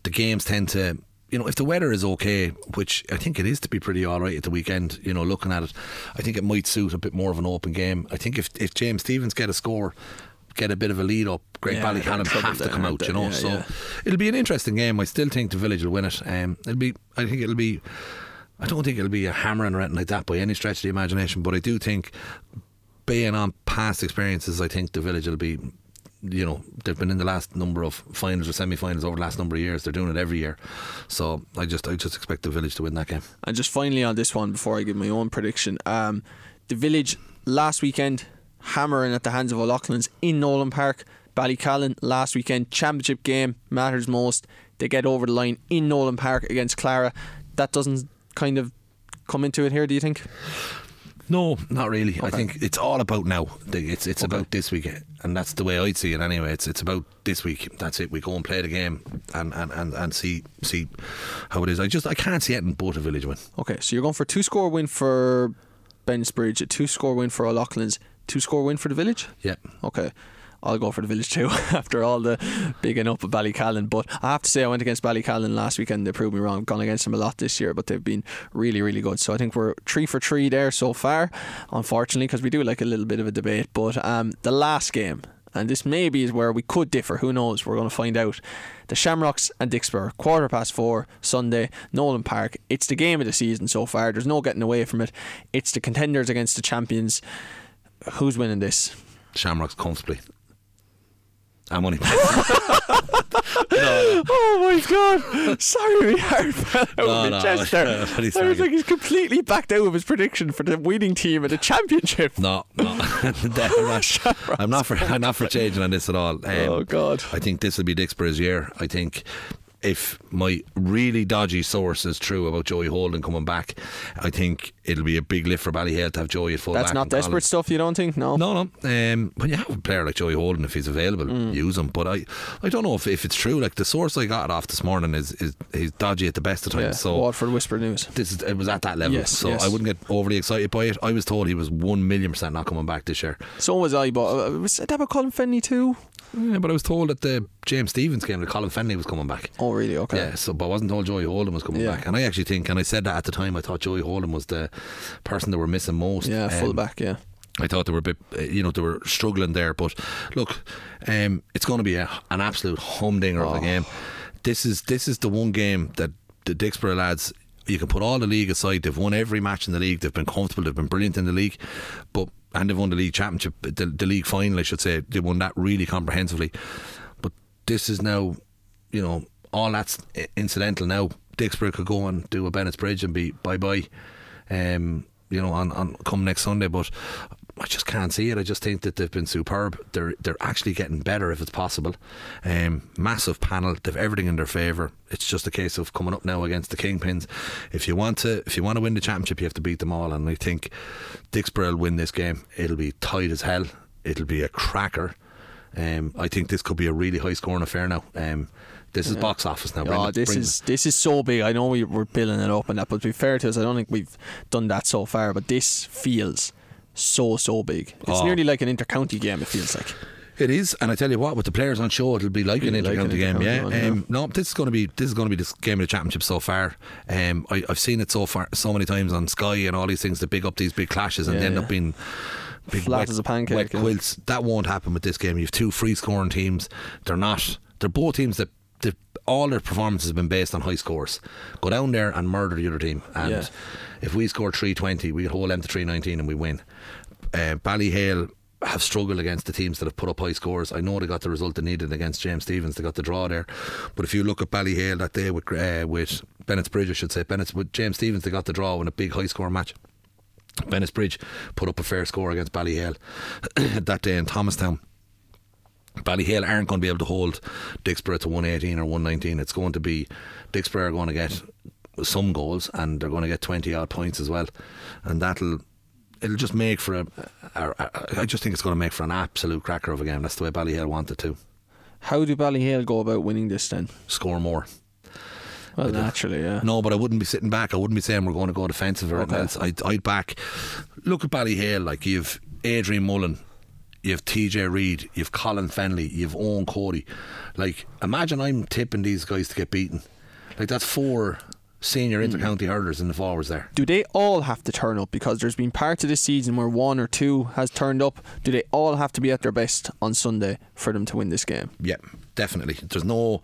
the games tend to. You know, if the weather is okay, which I think it is to be pretty all right at the weekend, you know, looking at it, I think it might suit a bit more of an open game. I think if, if James Stephens get a score, get a bit of a lead up, Graigue Yeah, they're in Ballycallan trouble have to come out, you know. Yeah, so yeah. it'll be an interesting game. I still think the village will win it. Um, it'll be. I think it'll be. I don't think it'll be a hammering or anything like that by any stretch of the imagination. But I do think, being on past experiences, I think the village will be. You know, they've been in the last number of finals or semi-finals over the last number of years. They're doing it every year, so I just, I just expect the village to win that game. And just finally on this one, before I give my own prediction, um, the village last weekend hammering at the hands of O'Loughlin's in Nolan Park. Ballycallan last weekend championship game matters most. They get over the line in Nolan Park against Clara. That doesn't kind of come into it here. Do you think? No, not really. I think it's all about now. It's it's about this week, and that's the way I'd see it anyway. It's it's about this week. That's it. We go and play the game and, and, and, and see see how it is. I just I can't see it in both a village win. Okay, so you're going for a two score win for Bennettsbridge, a two score win for O'Loughlin's, two score win for the village. Yeah. Okay. I'll go for the village too after all the bigging up of Ballycallan. But I have to say, I went against Ballycallan last weekend. They proved me wrong. I've gone against them a lot this year, but they've been really, really good. So I think we're three for three there so far, unfortunately, because we do like a little bit of a debate. But um, the last game, and this maybe is where we could differ. Who knows? We're going to find out. The Shamrocks and Dicksboro, quarter past four, Sunday, Nolan Park. It's the game of the season so far. There's no getting away from it. It's the contenders against the champions. Who's winning this? Shamrocks comfortably. I'm only Oh my god! Sorry, fell out No, of no, chest there. yeah, but I was like, he's completely backed out of his prediction for the winning team at the championship. No, no, I'm, not, I'm not for I'm not for changing on this at all. Um, Oh, God. I think this will be Dicksboro's year. I think if my really dodgy source is true about Joey Holden coming back, I think it'll be a big lift for Ballyhale to have Joey at full That's not desperate Collins- stuff, you don't think? No. No, no. Um, when you have a player like Joey Holden, if he's available, Mm. use him. But I, I don't know if, if it's true. Like the source I got off this morning is, is he's dodgy at the best of times. Yeah, so Watford Whisper News. this is it was at that level. Yes, so yes. I wouldn't get overly excited by it. I was told he was one million percent not coming back this year. So was I, but uh, was that about Colin Fennelly too? Yeah, but I was told at the James Stephens game that Colin Fennelly was coming back. Oh, really? Okay. Yeah, so but I wasn't told Joey Holden was coming Yeah. back. And I actually think, and I said that at the time, I thought Joey Holden was the person that were missing most. Yeah, Um, full back, yeah. I thought they were a bit, uh, you know, they were struggling there. But look, um, it's going to be a, an absolute humdinger of a game. This is this is the one game that the Dicksboro lads. You can put all the league aside. They've won every match in the league. They've been comfortable. They've been brilliant in the league, but and they've won the league championship, the, the league final, I should say. They won that really comprehensively. But this is now, you know, all that's incidental now. Dicksboro could go and do a Bennettsbridge and be bye bye, um, you know, on, on come next Sunday. But I just can't see it. I just think that they've been superb. They're they're actually getting better if it's possible. Um, massive panel. They've everything in their favour. It's just a case of coming up now against the kingpins. If you want to, if you want to win the championship, you have to beat them all. And I think Dicksboro will win this game. It'll be tight as hell. It'll be a cracker. Um, I think this could be a really high scoring affair now. Um, this is box office now. Oh, this is this is so big. I know we were building it up and that, but to be fair to us, I don't think we've done that so far. But this feels so so big. It's Oh. nearly like an intercounty game. It feels like. It is, and I tell you what, with the players on show, it'll be like an like an intercounty game. intercounty Yeah, one, yeah. Um, no, this is going to be this is going to be this game of the championship so far. Um, I, I've seen it so far so many times on Sky and all these things to big up these big clashes and Yeah, end yeah. up being big Flat wet, as a pancake, wet yeah. quilts. That won't happen with this game. You have two free scoring teams. They're not. They're both teams that. That all their performances have been based on high scores. Go down there and murder the other team. And Yeah. if we score 320, we hold them to 319 and we win. Uh, Ballyhale have struggled against the teams that have put up high scores. I know they got the result they needed against James Stephens. They got the draw there. But if you look at Ballyhale that day with uh, with Bennettsbridge, I should say, Bennett's with James Stephens, they got the draw in a big high score match. Bennettsbridge put up a fair score against Ballyhale that day in Thomastown. Ballyhale aren't going to be able to hold Dicksboro to 118 or 119. It's going to be Dicksboro are going to get some goals and they're going to get 20 odd points as well, and that'll it'll just make for a, a, a. I just think it's going to make for an absolute cracker of a game. That's the way Ballyhale wanted to How do Ballyhale go about winning this then? score more. Well, naturally, yeah. No, but I wouldn't be sitting back. I wouldn't be saying we're going to go defensive or anything Okay. else. I'd, I'd back. Look at Ballyhale. Like you've Adrian Mullen, you've TJ Reid, you've Colin Fennelly, you've Eoin Cody. Like imagine I'm tipping these guys to get beaten. Like that's four senior Hmm. intercounty hurlers in the forwards there. Do they all have to turn up? Because there's been parts of this season where one or two has turned up. Do they all have to be at their best on Sunday for them to win this game? Yeah, definitely. There's no.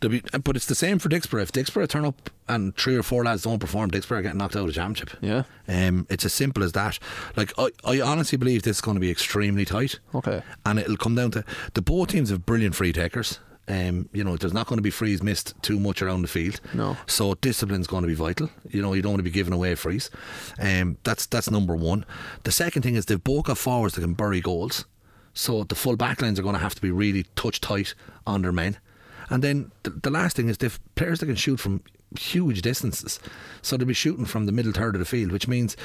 But it's the same for Dicksboro. If Dicksboro turn up and three or four lads don't perform, Dicksboro get knocked out of the championship. Yeah. Um, it's as simple as that. Like I, I honestly believe this is going to be extremely tight. Okay. And it'll come down to the both teams have brilliant free takers. Um, you know, there's not going to be frees missed too much around the field. No. So discipline's going to be vital. You know, you don't want to be giving away frees. Um, that's that's number one. The second thing is they've both got forwards that can bury goals. So the full back lines are going to have to be really touch tight on their men. And then the, the last thing is they've players that can shoot from huge distances. So they'll be shooting from the middle third of the field, which means,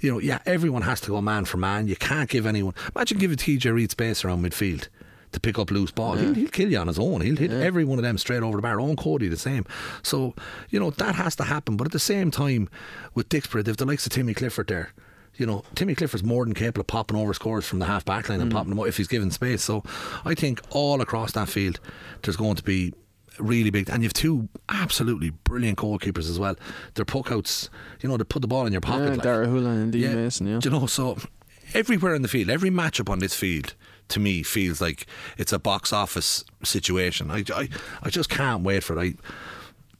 you know, yeah, everyone has to go man for man. You can't give anyone. Imagine giving TJ Reid space around midfield to pick up loose ball. He'll, he'll kill you on his own. He'll hit every one of them straight over the bar. Eoin Cody the same. So, you know, that has to happen. But at the same time, with Dicksboro, they've the likes of Timmy Clifford there. You know, Timmy Clifford's more than capable of popping over scores from the half back line and mm. popping them up if he's given space. So I think all across that field, there's going to be really big. And you've two absolutely brilliant goalkeepers as well. Their puck outs, you know, they put the ball in your pocket. Yeah, like. Dara and Dean Mason, yeah. You know, so everywhere in the field, every matchup on this field, to me, feels like it's a box office situation. I, I, I just can't wait for it.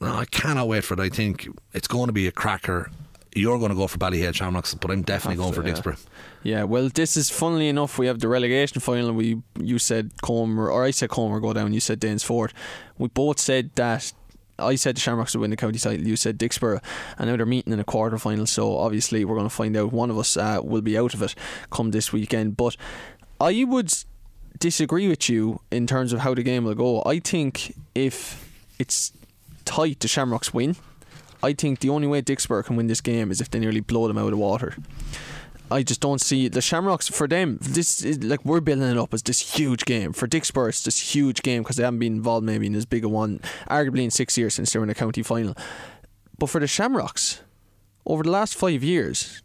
I, I cannot wait for it. I think it's going to be a cracker. You're going to go for Ballyhale Shamrocks, but I'm definitely going for yeah. Dicksboro. Yeah, well, this is funnily enough. We have the relegation final. We you said Comer, or I said Comer go down. You said Danesfort. We both said that. I said the Shamrocks would win the county title. You said Dicksboro, and now they're meeting in a quarter final. So obviously, we're going to find out. One of us uh, will be out of it come this weekend. But I would disagree with you in terms of how the game will go. I think if it's tight, the Shamrocks win. I think the only way Dicksboro can win this game is if they nearly blow them out of the water. I just don't see the Shamrocks for them. This is like we're building it up as this huge game for Dicksboro. It's this huge game because they haven't been involved maybe in as big a one, arguably in six years since they were in the county final. But for the Shamrocks, over the last five years,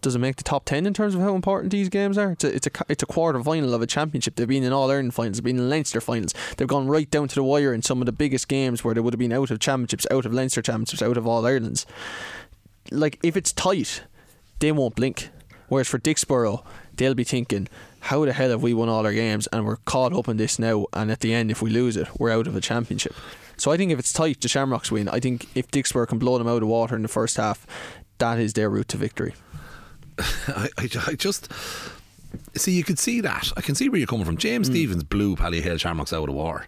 does it make the top ten in terms of how important these games are? It's a it's a, it's a quarter final of a championship. They've been in All Ireland finals, they've been in Leinster finals. They've gone right down to the wire in some of the biggest games where they would have been out of championships, out of Leinster championships, out of All Irelands. Like if it's tight, they won't blink. Whereas for Dicksboro, they'll be thinking, how the hell have we won all our games and we're caught up in this now? And at the end, if we lose it, we're out of a championship. So I think if it's tight, the Shamrocks win. I think if Dicksboro can blow them out of water in the first half, that is their route to victory. I, I, I just see you could see that. I can see where you're coming from. James hmm. Stevens blew Ballyhale Shamrocks out of war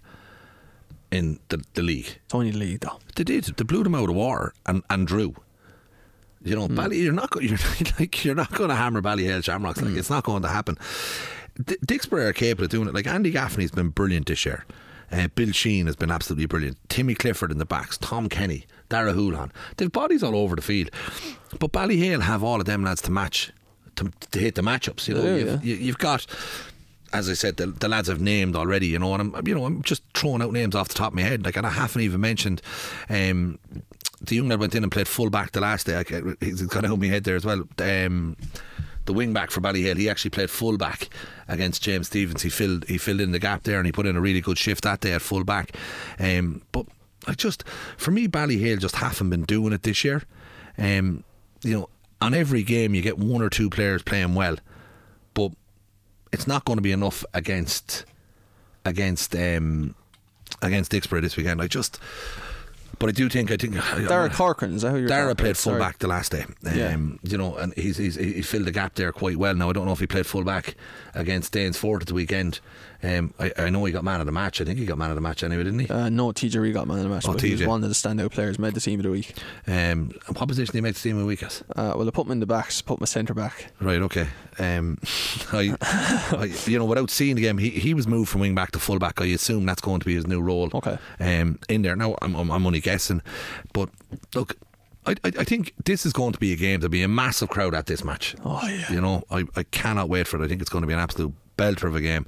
in the, the league. It's only the league, though. They did. They blew them out of war and, and drew. You know, hmm. Bally, you're not you're like you're not going to hammer Ballyhale Shamrocks. Like hmm. it's not going to happen. D- Dicksboro are capable of doing it. Like Andy Gaffney's been brilliant this year. Uh, Bill Sheen has been absolutely brilliant. Timmy Clifford in the backs, Tom Kenny, Dara Houlan. They've bodies all over the field. But Ballyhale have all of them lads to match, to, to hit the matchups. You know, do, you've, yeah. you, you've got, as I said, the, the lads I've named already. You know, and I'm you know I'm just throwing out names off the top of my head. Like, and I haven't even mentioned. Um, the young lad went in and played full back the last day. I, he's got out my head there as well. Um, the wing back for Ballyhale, he actually played full back against James Stephens. He filled he filled in the gap there and he put in a really good shift that day at full back. Um, but I just for me Ballyhale just haven't been doing it this year. Um, you know, on every game you get one or two players playing well, but it's not going to be enough against against um, against Dicksboro this weekend. I just. But I do think I think Dara Corcoran, is that who you're Dara played full back the last day. Yeah. Um, you know, and he's, he's he filled the gap there quite well. Now I don't know if he played full back against Danesfort at the weekend. Um, I, I know he got man of the match. I think he got man of the match anyway, didn't he? Uh, no, TJ Reid got man of the match, Oh, but he was TJ. one of the standout players, made the team of the week. Um, what position did he make the team of the week as? Uh, well, I put him in the backs, put him centre back. Right, okay. Um, I, I, you know, without seeing the game, he, he was moved from wing back to full back. I assume that's going to be his new role. Okay. Um, in there now, I'm, I'm, I'm only guessing, but look. I, I I think this is going to be a game. There'll be a massive crowd at this match. Oh, yeah. You know, I, I cannot wait for it. I think it's going to be an absolute belter of a game.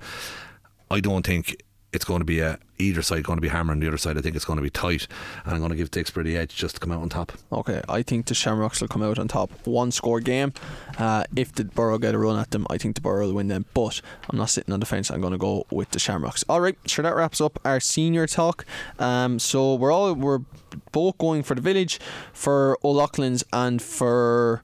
I don't think it's going to be a either side going to be hammering the other side. I think it's going to be tight, and I'm going to give Dicksboro the edge just to come out on top. Okay, I think the Shamrocks will come out on top. One score game. Uh, if the Borough get a run at them, I think the Borough will win them. But I'm not sitting on the fence. I'm going to go with the Shamrocks. All right, sure. That wraps up our senior talk. Um, so we're all we're both going for the village, for O'Loughlin's, and for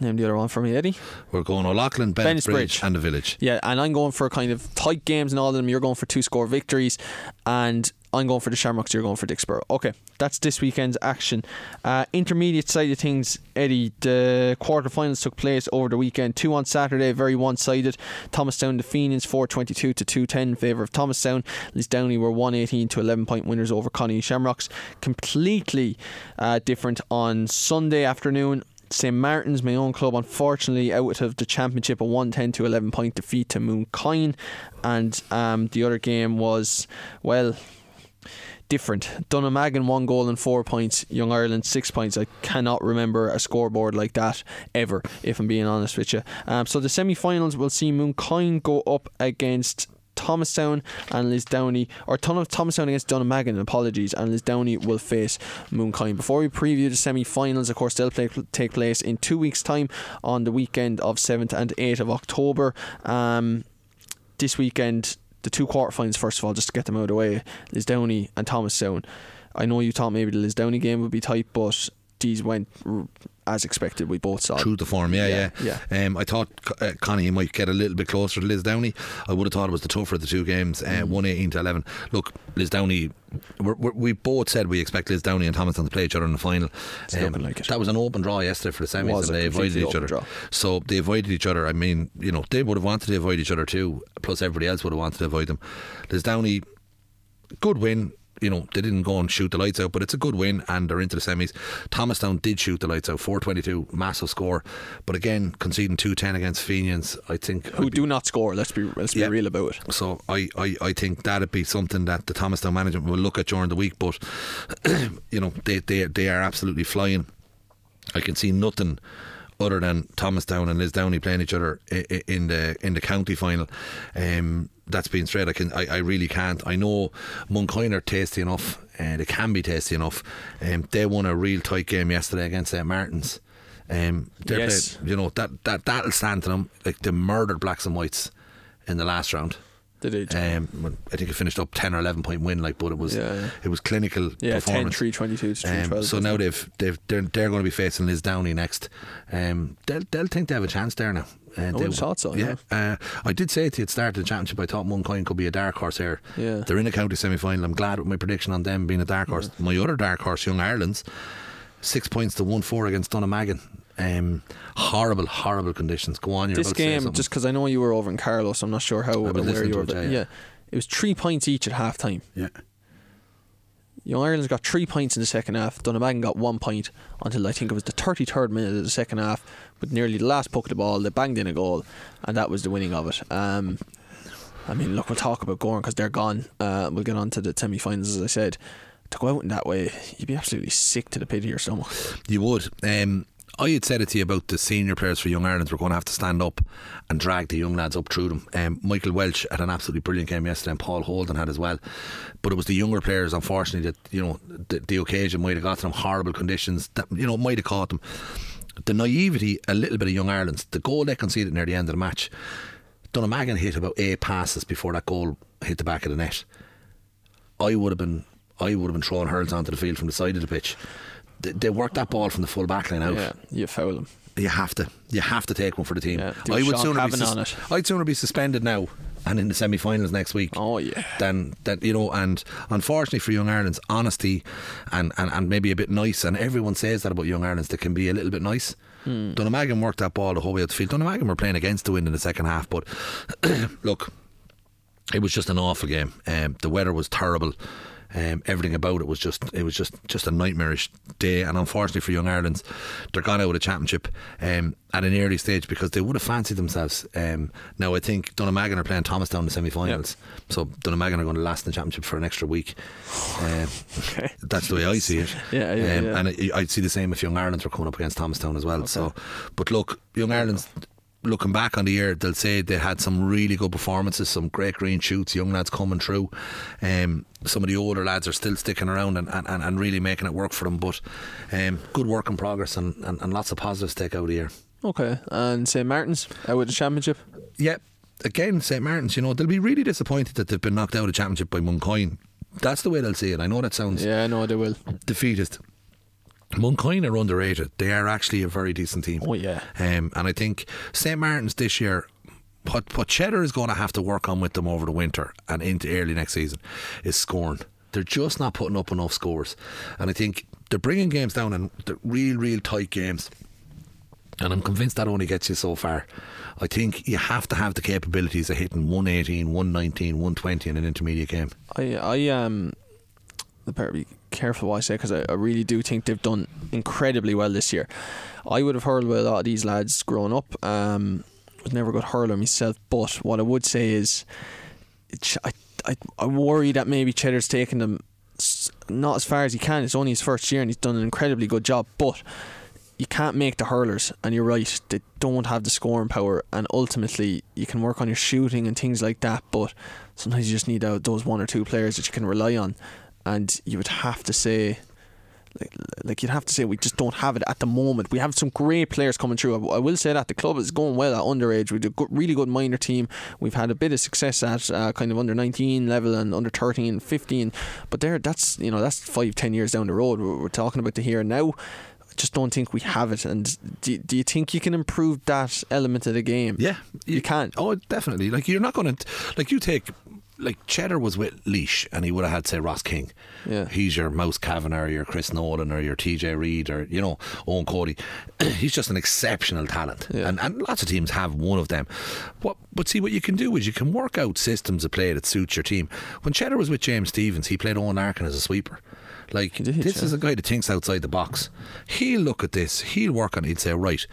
name the other one for me, Eddie. We're going O'Loughlin, Bennettsbridge. Bridge, and the village. Yeah, and I'm going for kind of tight games and all of them. You're going for two score victories, and I'm going for the Shamrocks. You're going for Dicksboro. Okay, that's this weekend's action. Uh, intermediate side of things, Eddie. The quarterfinals took place over the weekend. Two on Saturday, very one-sided. Thomastown, the Phoenix, 422 to 210 in favour of Thomastown. Lisdowney were 118 to 11 point winners over Connie Shamrocks. Completely uh, different on Sunday afternoon. St Martin's, my own club, unfortunately out of the championship, a 110 to 11 point defeat to Moon Mooncoin. And um, the other game was, well, different. Dunnamaggin one goal and four points. Young Ireland six points. I cannot remember a scoreboard like that ever, if I'm being honest with you. Um, so the semi-finals will see Mooncoin go up against. Thomastown and Lisdowney, or Ton- Thomastown against Donna Dunnamaggin, apologies, and Lisdowney will face Mooncoin. Before we preview the semi finals, of course, they'll play, take place in two weeks' time on the weekend of 7th and 8th of October. Um, this weekend, the two quarterfinals, first of all, just to get them out of the way, Lisdowney and Thomas Thomastown. I know you thought maybe the Lisdowney game would be tight, but geez, went as expected. We both saw. True to form, yeah, yeah. Yeah, Um, I thought uh, Connie might get a little bit closer to Lisdowney. I would have thought it was the tougher of the two games, uh, Mm. 118 to 11. Look, Lisdowney, we're, we're, we both said we expect Lisdowney and Thomastown to play each other in the final. Looking like it. That was an open draw yesterday for the semis, and they avoided each other. draw. So they avoided each other. I mean, you know, they would have wanted to avoid each other too, plus everybody else would have wanted to avoid them. Lisdowney, good win. You know, they didn't go and shoot the lights out, but it's a good win and they're into the semis. Thomastown did shoot the lights out, 422, massive score. But again, conceding 210 against Fenians, I think. Who be- do not score? Let's be let's be real about it. so I, I, I think that'd be something that the Thomastown management will look at during the week. But you know they they they are absolutely flying. I can see nothing other than Thomastown and Lisdowney playing each other in the in the county final. Um, that's being straight. I can I, I really can't. I know Mooncoin are tasty enough. and they can be tasty enough. Um, they won a real tight game yesterday against St Martins. Um, Yes. played- you know that that that'll stand to them. Like they murdered Blacks and Whites in the last round. They did. Um, I think it finished up ten or eleven point win, like, but it was Yeah, yeah. it was clinical yeah, 10 performance. 3 22 to 3 Um, 12. so now they've they've they're, they're going to be facing Lisdowney next. Um, they'll they'll think they have a chance there now. Uh, I they- thought so, yeah. Uh, I did say to you at the start of the championship, I thought Mooncoin could be a dark horse here. Yeah. They're in a county semi final. I'm glad with my prediction on them being a dark horse. My other dark horse, Young Ireland's, six points to one four against Dunnamaggin. Um, horrible, horrible conditions. Go on, you're this about to say game, just because I know you were over in Carlos, I'm not sure how aware you were. it, but yeah, yeah. yeah. it was three points each at half time. yeah. Young Ireland's got three points in the second half. Dunnamaggin got one point until I think it was the 33rd minute of the second half, with nearly the last puck of the ball. They banged in a goal, and that was the winning of it. Um, I mean, look, we'll talk about Gorn because they're gone. Uh, we'll get on to the semi finals, as I said. To go out in that way, you'd be absolutely sick to the pit of your stomach. You would. Um, I had said it to you about the senior players for Young Ireland were going to have to stand up and drag the young lads up through them. Um, Michael Welch had an absolutely brilliant game yesterday, and Paul Holden had as well. But it was the younger players, unfortunately, that you know the, the occasion might have got them horrible conditions that you know might have caught them. The naivety, a little bit of Young Ireland's. The goal they conceded near the end of the match. Dunnamaggin hit about eight passes before that goal hit the back of the net. I would have been I would have been throwing hurls onto the field from the side of the pitch. They, they worked that ball from the full back line out. Yeah, you foul them. You have to. You have to take one for the team. Yeah, I would sooner be it. I'd sooner be suspended now and in the semi-finals next week. Oh, yeah. Than that you know. And unfortunately for Young Ireland's honesty and, and, and maybe a bit nice, and everyone says that about Young Ireland's, they can be a little bit nice. Hmm. Dunnamaggin worked that ball the whole way out the field. Dunnamaggin were playing against the wind in the second half, but look, it was just an awful game. Um, the weather was terrible. Um, everything about it was just it was just just a nightmarish day, and unfortunately for Young Ireland's, they're gone out of the championship um, at an early stage because they would have fancied themselves. Um, now I think Dunnamaggin are playing Thomastown in the semi-finals, so Dunnamaggin are going to last in the championship for an extra week. Um, Okay. that's the way I see it. Yeah, yeah, um, yeah. And I, I'd see the same if Young Ireland were coming up against Thomastown as well. So, but look, Young Ireland's looking back on the year, they'll say they had some really good performances, some great green shoots, young lads coming through. Um, some of the older lads are still sticking around and, and, and really making it work for them. But um, good work in progress and, and, and lots of positives to take out of the year. Okay, and St Martin's out with the championship. Yep, again, St Martin's, you know, they'll be really disappointed that they've been knocked out of the championship by Mooncoin. That's the way they'll see it. I know that sounds Yeah, I know they will. defeatist. Mooncoin are underrated. They are actually a very decent team. Oh, yeah. Um, and I think St Martin's this year, what what Cheddar is going to have to work on with them over the winter and into early next season is scoring. They're just not putting up enough scores, and I think they're bringing games down and they're real, real tight games. And I'm convinced that only gets you so far. I think you have to have the capabilities of hitting 118, 119, 120 in an intermediate game. I I um, better be careful what I say because I, I really do think they've done incredibly well this year. I would have hurled with a lot of these lads growing up. Um, was never a good hurler myself, but what I would say is, I, I I worry that maybe Cheddar's taking them not as far as he can. It's only his first year and he's done an incredibly good job, but. You can't make the hurlers, and you're right. They don't have the scoring power, and ultimately, you can work on your shooting and things like that. But sometimes you just need those one or two players that you can rely on, and you would have to say, like, like you'd have to say, we just don't have it at the moment. We have some great players coming through. I, I will say that the club is going well at underage. We do a good, really good minor team. We've had a bit of success at uh, kind of under 19 level and under 13, 15. But there, that's you know that's five, ten years down the road. We're, we're talking about the here and now. just don't think we have it. And do, do you think you can improve that element of the game? Yeah, You can. Oh, definitely. Like you're not going to like you take like Cheddar was with Laois, and he would have had say Ross King. Yeah. he's your Mouse Kavanagh, or your Chris Nolan, or your TJ Reid, or you know Eoin Cody. he's just an exceptional talent, Yeah. and and lots of teams have one of them. What, but see, what you can do is you can work out systems of play that suits your team. When Cheddar was with James Stephens, he played Eoin Larkin as a sweeper. Like did, this yeah. is a guy that thinks outside the box. He'll look at this. He'll work on it. He'd say, right,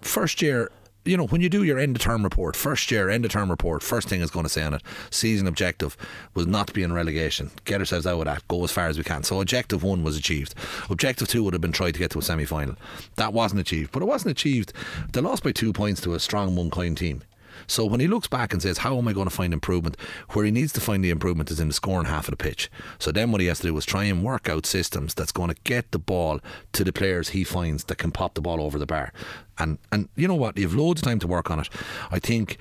first year, you know, when you do your end of term report, first year end of term report, first thing is going to say on it, season objective was not to be in relegation. Get ourselves out of that, go as far as we can. So objective one was achieved. Objective two would have been tried to get to a semi final. That wasn't achieved, but it wasn't achieved. They lost by two points to a strong one kind team. So when he looks back and says, How am I going to find improvement? Where he needs to find the improvement is in the scoring half of the pitch. So then what he has to do is try and work out systems that's going to get the ball to the players he finds that can pop the ball over the bar. And and you know what? You've loads of time to work on it. I think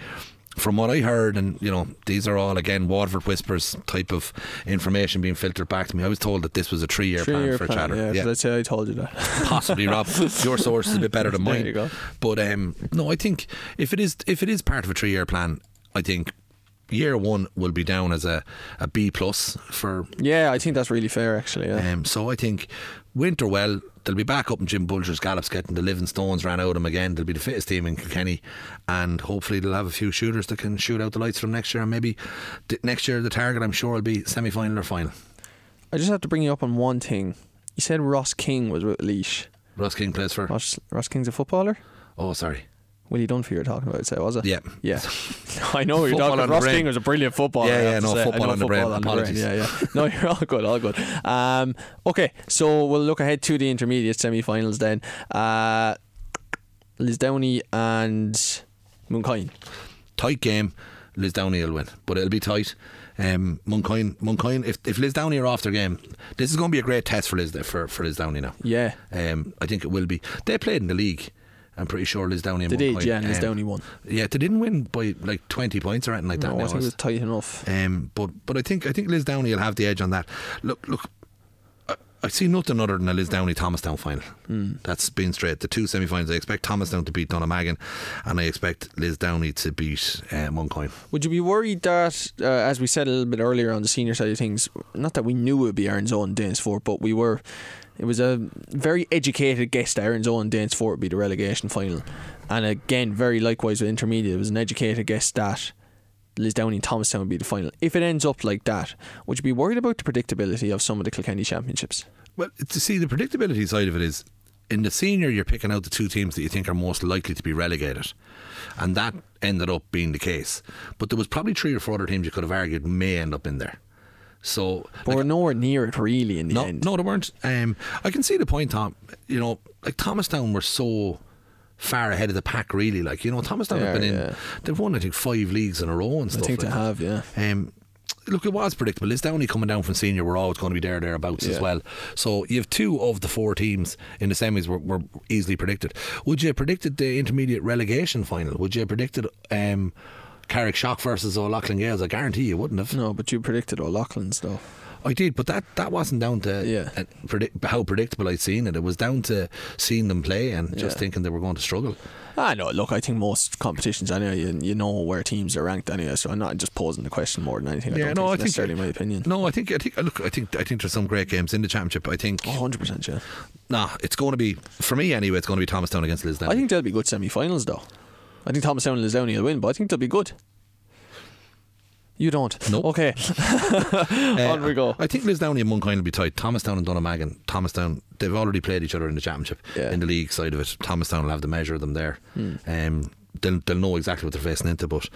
from what I heard, and you know, these are all again Waterford whispers type of information being filtered back to me. I was told that this was a three year plan Three-year for plan, Cheddar. Yeah, Yeah. let's say I told you that. Possibly, Rob. Your source is a bit better than mine. There you go. But um, no, I think if it is if it is part of a three year plan, I think year one will be down as a, a B plus for. yeah, I think that's really fair, actually. Yeah. Um, so I think winter well. They'll be back up in Jim Bulger's gallops getting the living stones ran out of them again. They'll be the fittest team in Kilkenny, and hopefully they'll have a few shooters that can shoot out the lights from next year. And maybe th- next year the target, I'm sure, will be semi final or final. I just have to bring you up on one thing. You said Ross King was with Laois. Ross King plays for. Ross, Ross King's a footballer? Oh, sorry. Willie Dunphy you're talking about, say, was it? Yeah. Yeah. I know what you're talking about. Ross. King was a brilliant footballer. Yeah, yeah, no, say. Football on the brain. Yeah, yeah. No, you're all good, all good. Um, okay, so we'll look ahead to the intermediate semi finals then. Uh, Lisdowney and Mooncoin. tight game. Lisdowney will win, but it'll be tight. Um, Mooncoin, Mooncoin. If if Lisdowney are off their game, this is going to be a great test for Liz for for Lisdowney now. Yeah. Um, I think it will be. They played in the league. I'm pretty sure Lisdowney. They did, Mooncoin, yeah, and Liz um, Downey won. Yeah, they didn't win by like 20 points or anything like that. No, I think it was tight enough. um, but but I think I think Lisdowney will have the edge on that. Look look, I, see nothing other than a Lisdowney Thomastown final. Hmm. That's been straight. The two semi-finals. I expect Thomastown to beat Dunnamaggin, and I expect Lisdowney to beat uh, Mooncoin. Would you be worried that, uh, as we said a little bit earlier on the senior side of things, not that we knew it would be Erin's Own Danesfort, but we were. It was a very educated guest Erin's Own Danesfort would be the relegation final, and again, very likewise with intermediate, it was an educated guess that Lisdowney and Thomastown would be the final. If it ends up like that, would you be worried about the predictability of some of the Kilkenny championships? Well, to see the predictability side of it is in the senior, you're picking out the two teams that you think are most likely to be relegated, and that ended up being the case. But there was probably three or four other teams you could have argued may end up in there. So, But we're nowhere near it really in the no, end. no, they weren't. Um, I can see the point, Tom. You know, like Thomastown were so far ahead of the pack, really. Like you know, Thomastown have been are, in. They've won, I think, five leagues in a row and stuff. I think like they that. have, yeah. Um, look, it was predictable. It's Downey coming down from senior We're always going to be there, thereabouts as well. So you have two of the four teams in the semis were, were easily predicted. Would you have predicted the intermediate relegation final? Would you have predicted um, Carrickshock versus O'Loughlin Gales? I guarantee you wouldn't have. No, but you predicted O'Loughlin's though. I did, but that, that wasn't down to Yeah. uh, predict, how predictable I'd seen it. It was down to seeing them play and just Yeah. thinking they were going to struggle. Ah, know. look, I think most competitions anyway, you, you know where teams are ranked anyway, so I'm not just posing the question more than anything. I don't think it's necessarily my opinion. No, I think I think look, I think I think there's some great games in the championship. I think Oh, 100%, yeah. nah, it's going to be for me anyway. It's going to be Thomastown against Lisdown. I think they'll be good semi finals, though. I think Thomastown and Lisdowney will win, but I think they'll be good. You don't? Nope. Okay. On we go. Uh, I think Lisdown and Mooncoin will be tight. Thomastown and Dunnamaggin. Thomastown, they've already played each other in the championship. Yeah. Hmm. In the league side of it, Thomastown will have the measure of them there. Um, they'll, they'll know exactly what they're facing into, but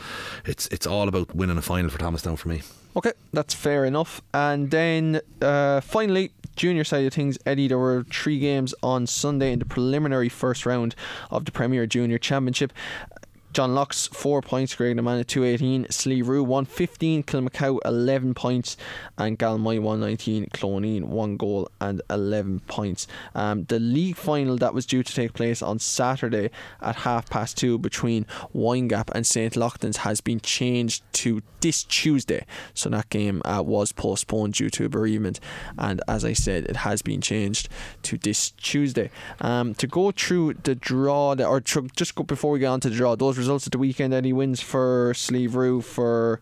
it's it's all about winning a final for Thomastown for me. Okay, that's fair enough. And then uh, finally, junior side of things, Eddie, there were three games on Sunday in the preliminary first round of the Premier Junior Championship. John Lockes, 4 points. Graignamanagh, 218. Slieverue, 115. Kilmacow, 11 points. And Galmoy, 119. Cloneen, 1 goal and 11 points. Um, the league final that was due to take place on Saturday at half past 2 between Windgap and St. Lachtain's has been changed to this Tuesday. So that game uh, was postponed due to a bereavement. And as I said, it has been changed to this Tuesday. Um, to go through the draw, or just go before we get on to the draw, those results at the weekend, Eddie wins for Slieverue, for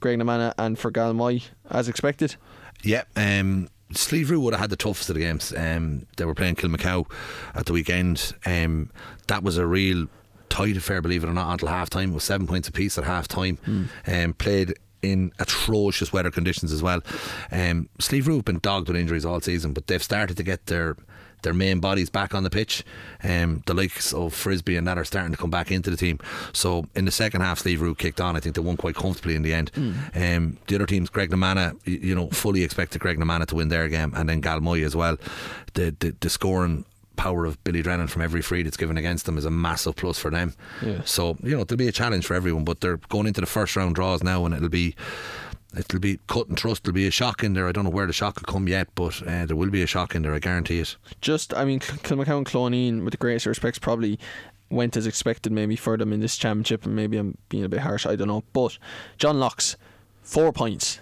Graignamanagh, and for Galmoy, as expected. Yeah, um, Slieverue would have had the toughest of the games. Um, they were playing Kilmacow at the weekend. Um, that was a real tight affair, believe it or not, until half time. It was seven points apiece at half time. Mm. Um, played in atrocious weather conditions as well. Um, Slieverue have been dogged with injuries all season, but they've started to get their their main bodies back on the pitch. Um, the likes of Frisbee and that are starting to come back into the team. So in the second half, Slieverue kicked on. I think they won quite comfortably in the end. Mm. Um, the other teams, Graignamanagh, you know, fully expected Graignamanagh to win their game, and then Galmoy as well. The the, the scoring power of Billy Drennan from every free that's given against them is a massive plus for them. Yeah. So you know it'll be a challenge for everyone, but they're going into the first round draws now, and it'll be it'll be cut and trust. There'll be a shock in there. I don't know where the shock will come yet, but uh, there will be a shock in there. I guarantee it. Just, I mean, Kilmacow and Cloneen, with the greatest respects, probably went as expected maybe for them in this championship, and maybe I'm being a bit harsh. I don't know, but John Lockes, four points.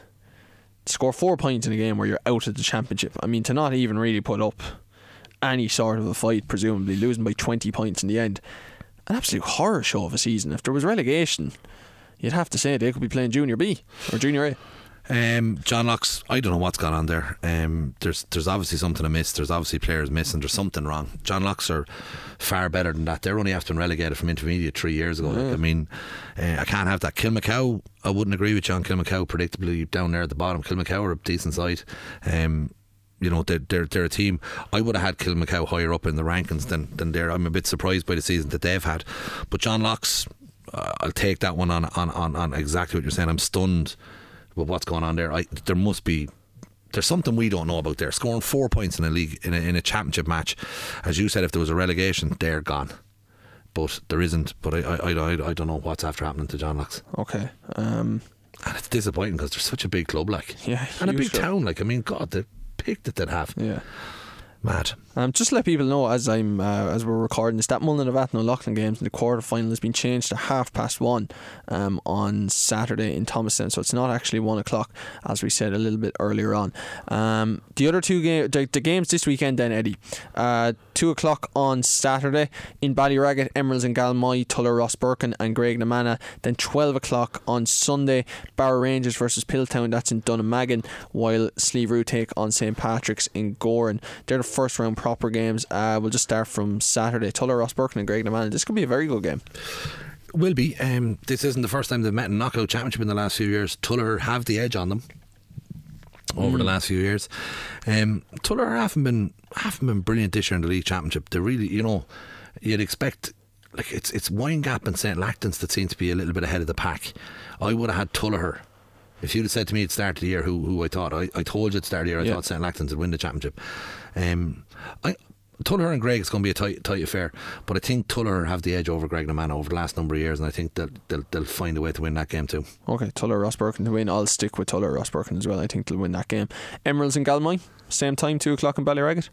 Score four points in a game where you're out of the championship. I mean, to not even really put up any sort of a fight, presumably losing by 20 points in the end, an absolute horror show of a season. If there was relegation, you'd have to say they could be playing Junior B or Junior A. Um, John Lockes, I don't know what's gone on there. Um, there's there's obviously something amiss. There's obviously players missing. There's something wrong. John Lockes are far better than that. They're only after been relegated from intermediate three years ago. Yeah. I mean, uh, I can't have that. Kilmacow, I wouldn't agree with John Kilmacow. Predictably down there at the bottom, Kilmacow are a decent side. Um, you know they're, they're, they're a team. I would have had Kilmacow higher up in the rankings than than there. I'm a bit surprised by the season that they've had, but John Lockes, I'll take that one on, on on on exactly what you're saying. I'm stunned with what's going on there. I, there must be there's something we don't know about there. Scoring four points in a league in a, in a championship match, as you said, if there was a relegation, they're gone. But there isn't. But I I, I, I don't know what's after happening to John Lockes. Okay. Um, and it's disappointing because they're such a big club, like yeah, and a big club. town. Like I mean, God, the pick that they'd have. Yeah. Mad. Um, just to let people know as I'm uh, as we're recording this that Mullinavat Athlone Loughlin games in the quarter final has been changed to half past one um, on Saturday in Thomastown, so it's not actually one o'clock as we said a little bit earlier on. Um, the other two games, the, the, games this weekend, then Eddie, uh, two o'clock on Saturday in Ballyragget, Emeralds and Galmoy, Tullogher Rosbercon and Graignamanagh. Then twelve o'clock on Sunday, Barrow Rangers versus Piltown. That's in Dunnamaggin, while Slieverue take on St Patrick's in Gowran. They're the first round proper games. Uh, we'll just start from Saturday. Tullogher Rosbercon and Graignamanagh. This could be a very good game. Will be. Um, this isn't the first time they've met in knockout championship in the last few years. Tuller have the edge on them over mm. the last few years. Um, Tulla haven't been haven't been brilliant this year in the league championship. They really, you know, you'd expect like it's it's Windgap and St Lachtain's that seem to be a little bit ahead of the pack. I would have had Tulla if you'd have said to me at the start of the year who, who I thought, I, I told you at the start of the year I yeah. thought St. Lachtain's would win the championship. Um, I, Tulla and Greg is going to be a tight, tight affair, but I think Tulla have the edge over Graignamanagh over the last number of years, and I think they'll, they'll, they'll find a way to win that game too. Okay, Tullogher Rosbercon to win. I'll stick with Tuller Ross as well. I think they'll win that game. Emeralds and Galmoy, same time, 2 o'clock in Ballyragget.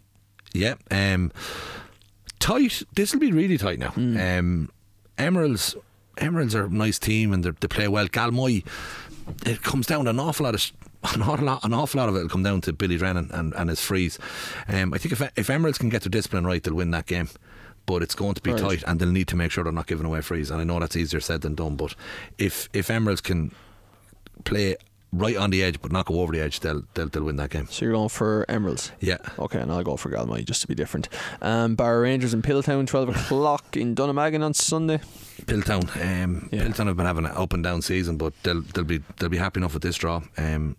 Yeah, um, tight. This will be really tight now. Mm. Um, Emeralds, Emeralds are a nice team and they play well. Galmoy, it comes down to an awful lot of an awful lot, an awful lot of it will come down to Billy Drennan and, and his freeze. Um, I think if if Emeralds can get their discipline right, they'll win that game. But it's going to be right. tight, and they'll need to make sure they're not giving away frees. And I know that's easier said than done. But if if Emeralds can play right on the edge, but not go over the edge, they'll they'll, they'll win that game. So you're going for Emeralds? Yeah. Okay, and I'll go for Galmoy just to be different. Um, Barrow Rangers in Piltown, 12 o'clock in Dunnamaggin on Sunday. Piltown, um, yeah. Piltown have been having an up and down season, but they'll they'll be they'll be happy enough with this draw. Um,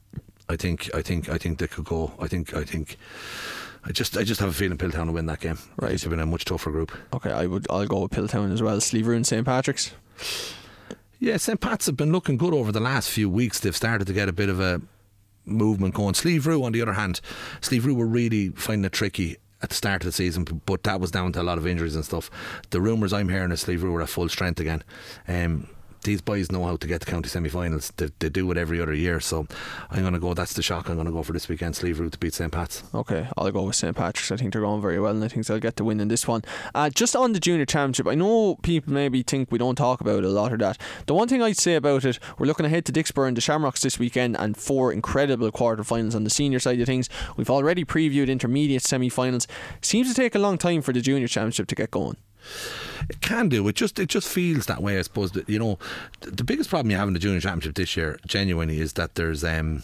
I think I think I think they could go. I think I think. I just I just have a feeling Piltown will win that game. Right, it's been a much tougher group. Okay, I would I'll go with Piltown as well. Slieve Roo and St Patrick's. Yeah, St Pat's have been looking good over the last few weeks. They've started to get a bit of a movement going. Slieverue, on the other hand, Slieverue were really finding it tricky at the start of the season, but that was down to a lot of injuries and stuff. The rumours I'm hearing is Slieve are at full strength again. Um, these boys know how to get to county semi-finals. They, they do it every other year. So I'm going to go. That's the shock. I'm going to go for this weekend. Slieve to beat St Pat's. Okay, I'll go with St Patrick's. I think they're going very well, and I think they'll get the win in this one. Uh, just on the junior championship, I know people maybe think we don't talk about a lot of that. The one thing I'd say about it, we're looking ahead to Dicksboro and the Shamrocks this weekend, and four incredible quarterfinals on the senior side of things. We've already previewed intermediate semi-finals. Seems to take a long time for the junior championship to get going. It can do. It just it just feels that way. I suppose that you know the biggest problem you have in the junior championship this year, genuinely, is that there's um,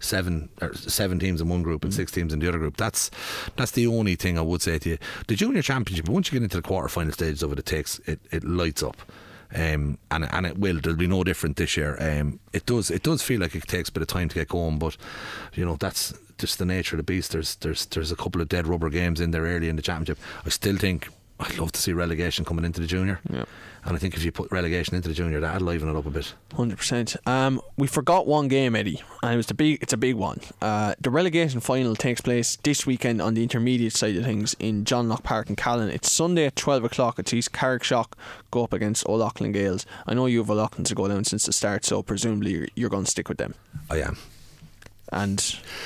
seven or seven teams in one group and six teams in the other group. That's that's the only thing I would say to you. The junior championship, once you get into the quarter final stages of it, it takes it, it lights up. Um, and and it will. There'll be no different this year. Um, it does. It does feel like it takes a bit of time to get going, but you know that's just the nature of the beast. There's there's there's a couple of dead rubber games in there early in the championship. I still think I'd love to see relegation coming into the junior. Yeah. And I think if you put relegation into the junior, that'd liven it up a bit. Hundred percent. Um, we forgot one game, Eddie, and it was the big. It's a big one. Uh, the relegation final takes place this weekend on the intermediate side of things in John Locke Park in Callan. It's Sunday at twelve o'clock. It sees Carrickshock go up against O'Loughlin Gaels. I know you have O'Loughlin to go down since the start, so presumably you're, you're going to stick with them. I am. And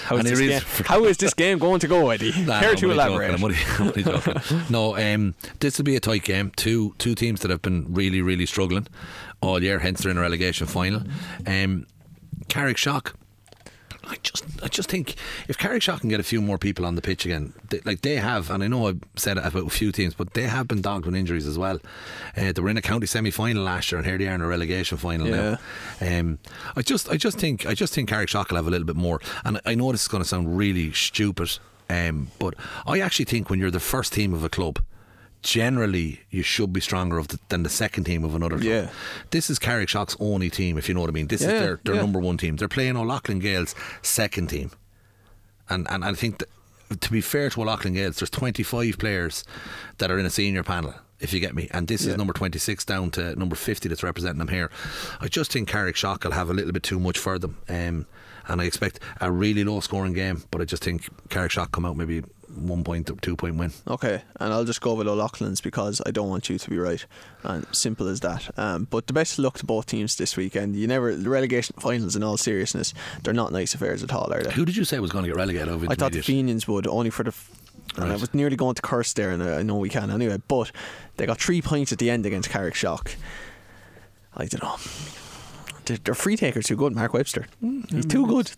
how is, And this, game, how is this game going to go, Eddie? Nah, Care I'm to elaborate. joking, I'm only- I'm no, um, this will be a tight game. Two two teams that have been really really struggling all year. Hence they're in a relegation final. Um, Carrickshock. I just, I just think if Carrickshock can get a few more people on the pitch again, they, like they have, and I know I've said it about a few teams, but they have been dogged with injuries as well. Uh, they were in a county semi-final last year, and here they are in a relegation final now. Um, I just, I just think, I just think Carrickshock will have a little bit more. And I know this is going to sound really stupid, um, but I actually think when you're the first team of a club, generally you should be stronger of the, than the second team of another club. Yeah. This is Carrickshock's only team, if you know what I mean. This Yeah, is their, their yeah. number one team. They're playing O'Loughlin Gales' second team. And and I think that, to be fair to O'Loughlin Gales, there's 25 players that are in a senior panel, if you get me. And this Yeah. is number 26 down to number 50 that's representing them here. I just think Carrickshock will have a little bit too much for them. Um, and I expect a really low scoring game, but I just think Carrickshock come out maybe one point or two point win. Okay, and I'll just go with O'Loughlin's because I don't want you to be right, and simple as that. Um, but the best of luck to both teams this weekend. You never the relegation finals. In all seriousness, they're not nice affairs at all, are they? Who did you say was going to get relegated over I thought the? Fenians would only for the. f- And I was nearly going to curse there, and I know we can anyway. But they got three points at the end against Carrickshock. I don't know. Their free taker's too good, Mark Webster. Mm, He's mm, too mm. good.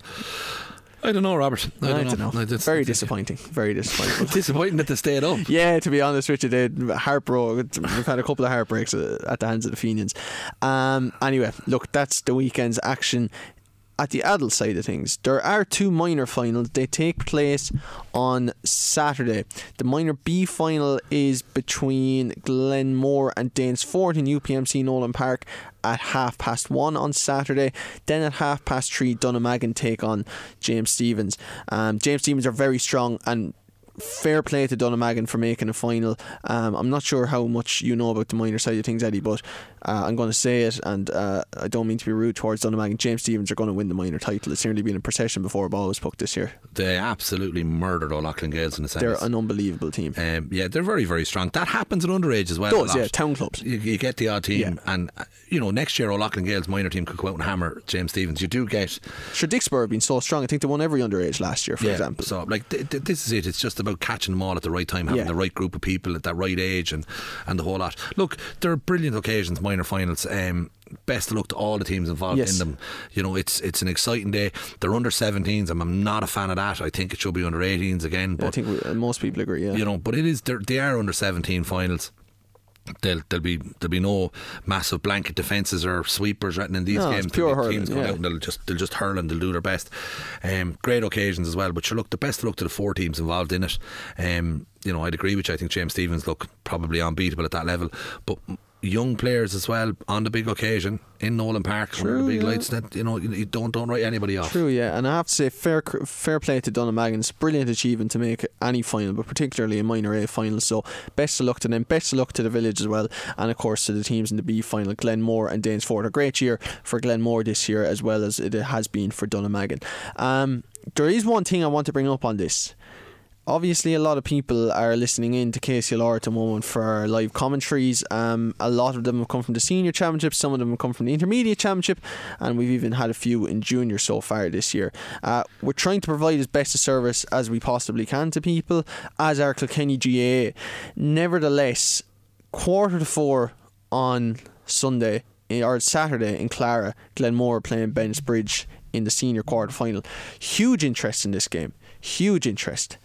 I don't know, Robert. I don't, know. I just- Very I disappointing. Very disappointing. Disappointing that they stayed up. Yeah, to be honest Richard, they heartbroken. We've had a couple of heartbreaks uh, at the hands of the Fenians. Um, anyway, look, that's the weekend's action. At the adult side of things, there are two minor finals. They take place on Saturday. The minor B final is between Glenmore and Danesfort in UPMC Nolan Park at half past one on Saturday. Then at half past three, Dunnamaggin take on James Stephens. Um, James Stephens are very strong and fair play to Dunnamaggin for making a final. Um, I'm not sure how much you know about the minor side of things, Eddie, but uh, I'm going to say it, and uh, I don't mean to be rude towards Dunnamaggin. James Stephens are going to win the minor title. It's nearly been a procession before a ball was pucked this year. They absolutely murdered all O'Loughlin Gales in the sense. They're an unbelievable team. Um, yeah, they're very, very strong. That happens at underage as well. a Does, yeah, town clubs. You, you get the odd team, Yeah. and uh, you know next year O'Loughlin Gales minor team could go out and hammer James Stephens. You do get Sure, Dicksboro have been so strong. I think they won every underage last year, for yeah, example. So like th- th- this is it. It's just about catching them all at the right time, having Yeah. the right group of people at that right age, and and the whole lot. Look, there are brilliant occasions, minor finals. Um, best of luck to all the teams involved Yes. in them. You know, it's it's an exciting day. They're under 17s. I'm, I'm not a fan of that. I think it should be under 18s again. But I think we, uh, most people agree, yeah. you know, but it is they are under 17 finals. There'll, there'll be there'll be no massive blanket defences or sweepers written in these No, games. pure hurling, yeah. out and they'll just they'll just hurl and they'll do their best. Um, great occasions as well. But sure, look, the best look to the four teams involved in it. Um, you know, I'd agree with you. I think James Stephens look probably unbeatable at that level, but. Young players as well on the big occasion in Nolan Park under True, the big yeah. lights. That you know, you, don't don't write anybody off. True, yeah, and I have to say, fair fair play to Dunnamaggin. It's a brilliant achievement to make any final, but particularly a minor A final. So best of luck to them. Best of luck to the village as well, and of course to the teams in the B final, Glenmore and Danesfort. A great year for Glenmore this year, as well as it has been for Dunnamaggin. Um, there is one thing I want to bring up on this. Obviously a lot of people are listening in to KCLR at the moment for our live commentaries. Um, a lot of them have come from the senior championship, some of them have come from the intermediate championship, and we've even had a few in junior so far this year. Uh, we're trying to provide as best a service as we possibly can to people, as our Kilkenny GA. Nevertheless, quarter to four on Sunday or Saturday in Clara, Glenmore playing Ben's Bridge in the senior quarter final. Huge interest in this game. Huge interest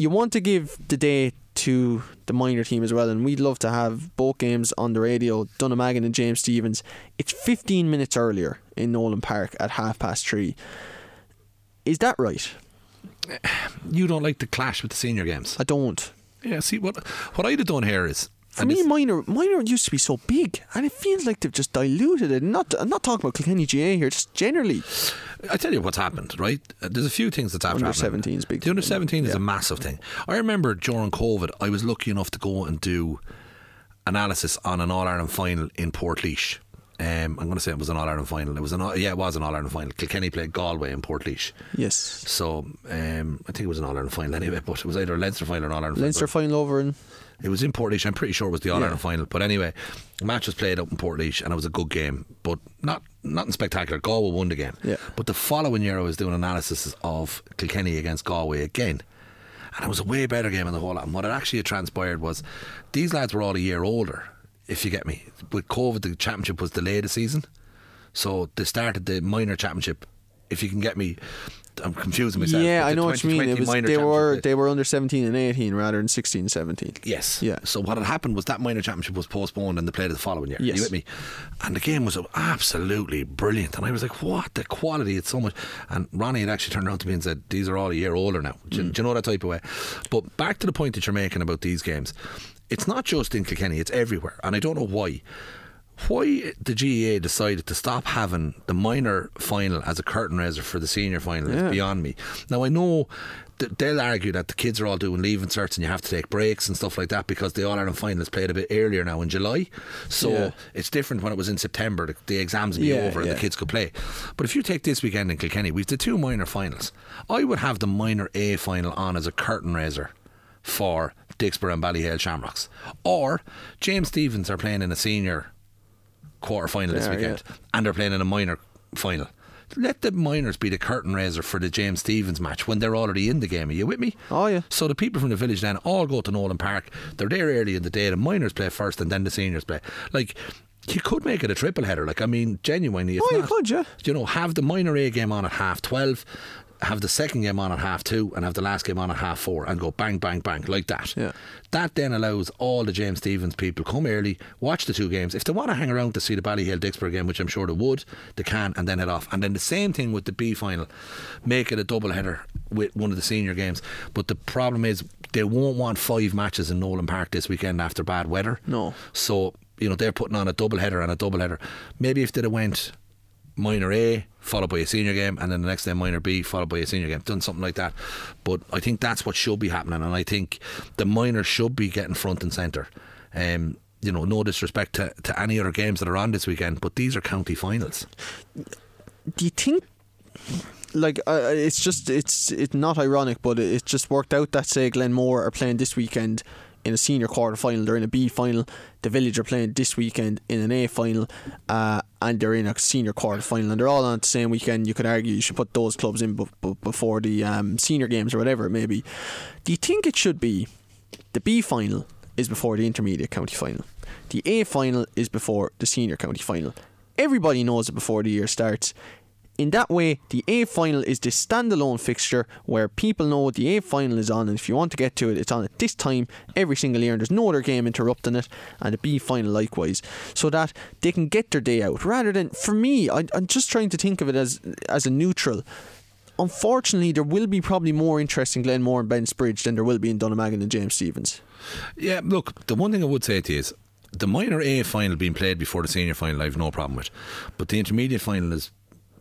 you want to give the day to the minor team as well, and we'd love to have both games on the radio. Dunnamaggin and James Stephens. It's 15 minutes earlier in Nolan Park at half past three. Is that right? You don't like the clash with the senior games. I don't. Yeah. See what what I'd have done here is for me, minor minor used to be so big, and it feels like they've just diluted it. Not, I'm not talking about Kilkenny GA here, just generally. I tell you what's happened, right? Uh, there's a few things that's happened. Under 17 is big. The under 17 is a massive thing. I remember during COVID, I was lucky enough to go and do analysis on an All Ireland final in Portlaoise. Um, I'm going to say it was an All Ireland final. It was an yeah, it was an All Ireland final. Kilkenny played Galway in Portlaoise. Yes. So um, I think it was an All Ireland final anyway, but it was either a Leinster final or an All Ireland Leinster final. final over in it was in Portlaoise. I'm pretty sure it was the All Ireland yeah. final. But anyway, the match was played up in Portlaoise and it was a good game, but not nothing spectacular. Galway won the game. Yeah. But the following year, I was doing analysis of Kilkenny against Galway again. And it was a way better game in the whole lot. And what it actually transpired was these lads were all a year older, if you get me. With COVID, the championship was delayed a season. So they started the minor championship, if you can get me, I'm confusing myself. Yeah, I know what you mean. It was, they were they were under 17 and 18 rather than 16 and 17. Yes. Yeah. So what had happened was that minor championship was postponed and they played it the following year. Yes. You with me? And the game was absolutely brilliant. And I was like, what the quality? It's so much. And Ronnie had actually turned around to me and said, these are all a year older now. Do, mm. do you know that type of way? But back to the point that you're making about these games. It's not just in Kilkenny, it's everywhere. And I don't know why why the GAA decided to stop having the minor final as a curtain raiser for the senior final yeah. is beyond me. Now I know that they'll argue that the kids are all doing leaving certs and you have to take breaks and stuff like that because the All Ireland final is played a bit earlier now in July. So yeah. it's different when it was in September. The, the exams would be yeah, over and the kids could play. But if you take this weekend in Kilkenny, we've the two minor finals. I would have the minor A final on as a curtain raiser for Dicksboro and Ballyhale Shamrocks. Or James Stephens are playing in a senior quarter final this weekend, yeah. and they're playing in a minor final. Let the minors be the curtain raiser for the James Stephens match when they're already in the game. Are you with me? Oh yeah. So the people from the village then all go to Nowlan Park. They're there early in the day. The minors play first, and then the seniors play. Like you could make it a triple header. Like I mean, genuinely, oh, not, you could, yeah. You know, have the minor A game on at half twelve, have the second game on at half two and have the last game on at half four and go bang, bang, bang like that. Yeah. That then allows all the James Stephens people come early, watch the two games. If they want to hang around to see the Ballyhale Dicksboro game, which I'm sure they would, they can and then head off. And then the same thing with the B final, make it a double header with one of the senior games. But the problem is they won't want five matches in Nowlan Park this weekend after bad weather. No. So you know they're putting on a double header and a double header. Maybe if they'd have went minor A followed by a senior game, and then the next day minor B followed by a senior game. Done something like that. But I think that's what should be happening, and I think the minors should be getting front and centre. Um, you know, no disrespect to, to any other games that are on this weekend, but these are county finals. Do you think? Like uh, it's just it's it's not ironic, but it, just worked out that say Glenmore are playing this weekend in a senior quarter final. They're in a B final. The Village are playing this weekend in an A final, uh, and they're in a senior quarter final. And they're all on the same weekend. You could argue you should put those clubs in b- b- before the um, senior games or whatever it may be. Do you think it should be the B final is before the intermediate county final? The A final is before the senior county final. Everybody knows it before the year starts. In that way, the A final is this standalone fixture where people know what the A final is on, and if you want to get to it, it's on at this time every single year, and there's no other game interrupting it, and the B final likewise, so that they can get their day out. Rather than, for me, I, I'm just trying to think of it as as a neutral unfortunately, there will be probably more interest in Glenmore and Ben's Bridge than there will be in Dunnamaggin and James Stephens. Yeah, look, the one thing I would say to you is the minor A final being played before the senior final, I have no problem with. But the intermediate final is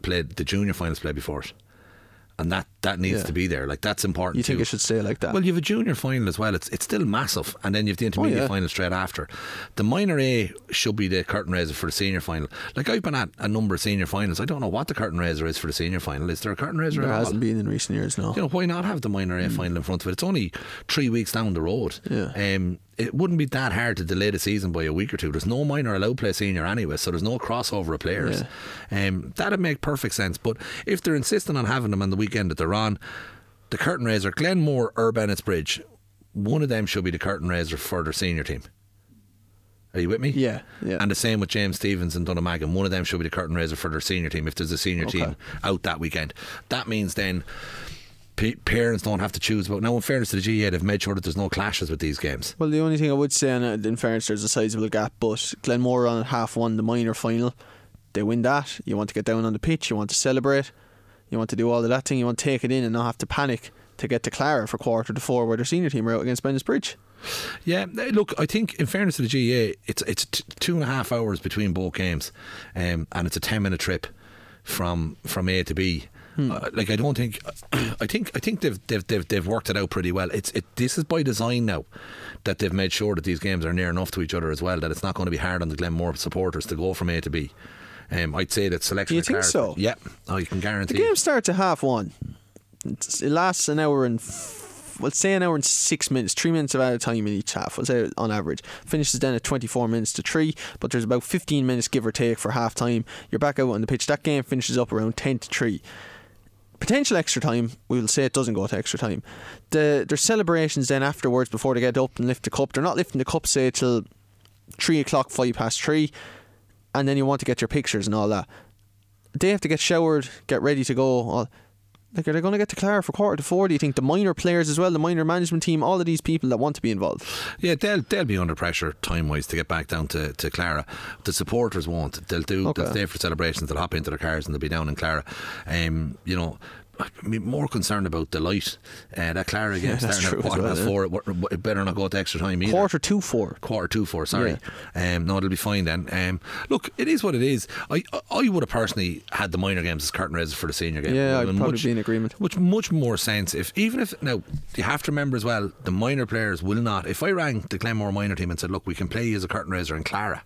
played the junior finals played before it. and that that needs Yeah. to be there. Like that's important. You think too. it should stay like that? Well, you have a junior final as well. It's it's still massive, and then you have the intermediate Oh, yeah. final straight after. The minor A should be the curtain raiser for the senior final. Like I've been at a number of senior finals. I don't know what the curtain raiser is for the senior final. Is there a curtain raiser? there hasn't been in recent years, no. You know why not have the minor A final in front of it? It's only three weeks down the road. Yeah. Um, it wouldn't be that hard to delay the season by a week or two. There's no minor allowed play senior anyway, so there's no crossover of players. Um, that'd make perfect sense. But if they're insisting on having them on the weekend that they're on, the curtain raiser, Glenmore or Bennettsbridge, one of them should be the curtain raiser for their senior team. Are you with me? Yeah, yeah. And the same with James Stephens and Dunnamaggin. One of them should be the curtain raiser for their senior team if there's a senior Okay. team out that weekend. That means then p- parents don't have to choose about. Now, in fairness to the GAA, they've made sure that there's no clashes with these games. Well, the only thing I would say, and in fairness, there's a sizable gap, but Glenmore on at half one, the minor final, they win that. You want to get down on the pitch, you want to celebrate, you want to do all of that thing, you want to take it in and not have to panic to get to Clara for quarter to four, where their senior team are out against Bennett Bridge. Yeah, eh, look, I think in fairness to the GAA, it's it's t- two and a half hours between both games, um, and it's a ten minute trip from from A to B. Uh, like I don't think, I think I think they've, they've they've they've worked it out pretty well. It's it this is by design now that they've made sure that these games are near enough to each other as well that it's not going to be hard on the Glenmore supporters to go from A to B. Um, I'd say that selection. You think so? Yeah, I can guarantee. The game starts at half one. It's, it lasts an hour and, f- well, say an hour and six minutes, three minutes of added time in each half, we'll say on average. Finishes then at 24 minutes to three, but there's about 15 minutes give or take for half time. You're back out on the pitch. That game finishes up around 10 to 3. Potential extra time, we will say it doesn't go to extra time. The There's celebrations then afterwards before they get up and lift the cup. They're not lifting the cup, say, till 3 o'clock, 5 past 3, and then you want to get your pictures and all that they have to get showered, get ready to go. All, like, are they going to get to Clara for quarter to four? Do you think the minor players as well, the minor management team, all of these people that want to be involved? Yeah, they'll they'll be under pressure time wise to get back down to, to Clara. The supporters won't. They'll do Okay. they'll stay for celebrations, they'll hop into their cars and they'll be down in Clara. Um, you know I'm more concerned about the light. Uh, that Clara game Yeah, starting at quarter well, yeah. four. It, better not go to extra time either. Quarter to four. Quarter two four, sorry. Um, no, it'll be fine then. Um, look, it is what it is. I I would have personally had the minor games as curtain raisers for the senior game. Yeah, I'd probably much- be in agreement. Much much more sense if even if now you have to remember as well the minor players will not. If I rang the Glenmore minor team and said, "Look, we can play you as a curtain raiser in Clara,"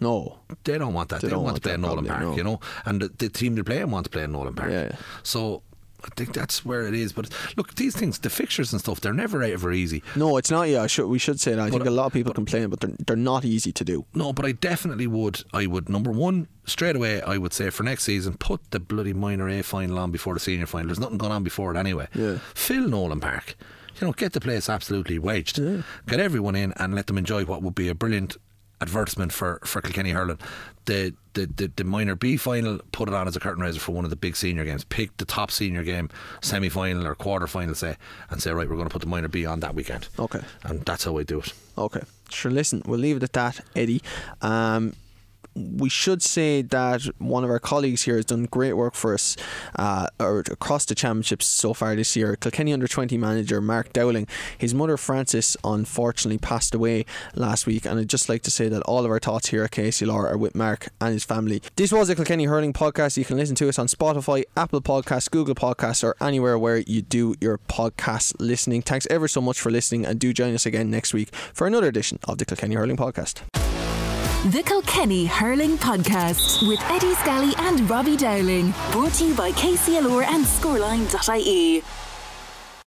No. they don't want that. They They, don't want, want to play in Nowlan Park, no. you know, and the, the team they're playing want to play in Nowlan Park. Yeah, yeah. So. I think that's where it is, but look, these things, the fixtures and stuff—they're never ever easy. No, it's not. Yeah, I should, we should say that. I But- think a lot of people complain, but they're, they're not easy to do. No, but I definitely would. I would number one straight away. I would say for next season, put the bloody minor A final on before the senior final. There's nothing going on before it anyway. Yeah. Fill Nowlan Park. You know, get the place absolutely wedged. Get everyone in and let them enjoy what would be a brilliant advertisement for for Kilkenny hurling. The, the the the minor B final, put it on as a curtain raiser for one of the big senior games. Pick the top senior game, semi final or quarter final, say, and say right, we're going to put the minor B on that weekend. Okay. and that's how I do it. Okay. Sure, listen, we'll leave it at that, Eddie. Um, we should say that one of our colleagues here has done great work for us uh, across the championships so far this year. Kilkenny under 20 manager Mark Dowling. His mother Frances unfortunately passed away last week, and I'd just like to say that all of our thoughts here at KCLR are with Mark and his family. This was a Kilkenny Hurling podcast. You can listen to us on Spotify, Apple Podcasts, Google Podcasts, or anywhere where you do your podcast listening. Thanks ever so much for listening, and do join us again next week for another edition of the Kilkenny Hurling podcast. The Kilkenny Hurling Podcast with Eddie Scally and Robbie Dowling. Brought to you by KCLR and Scoreline.ie.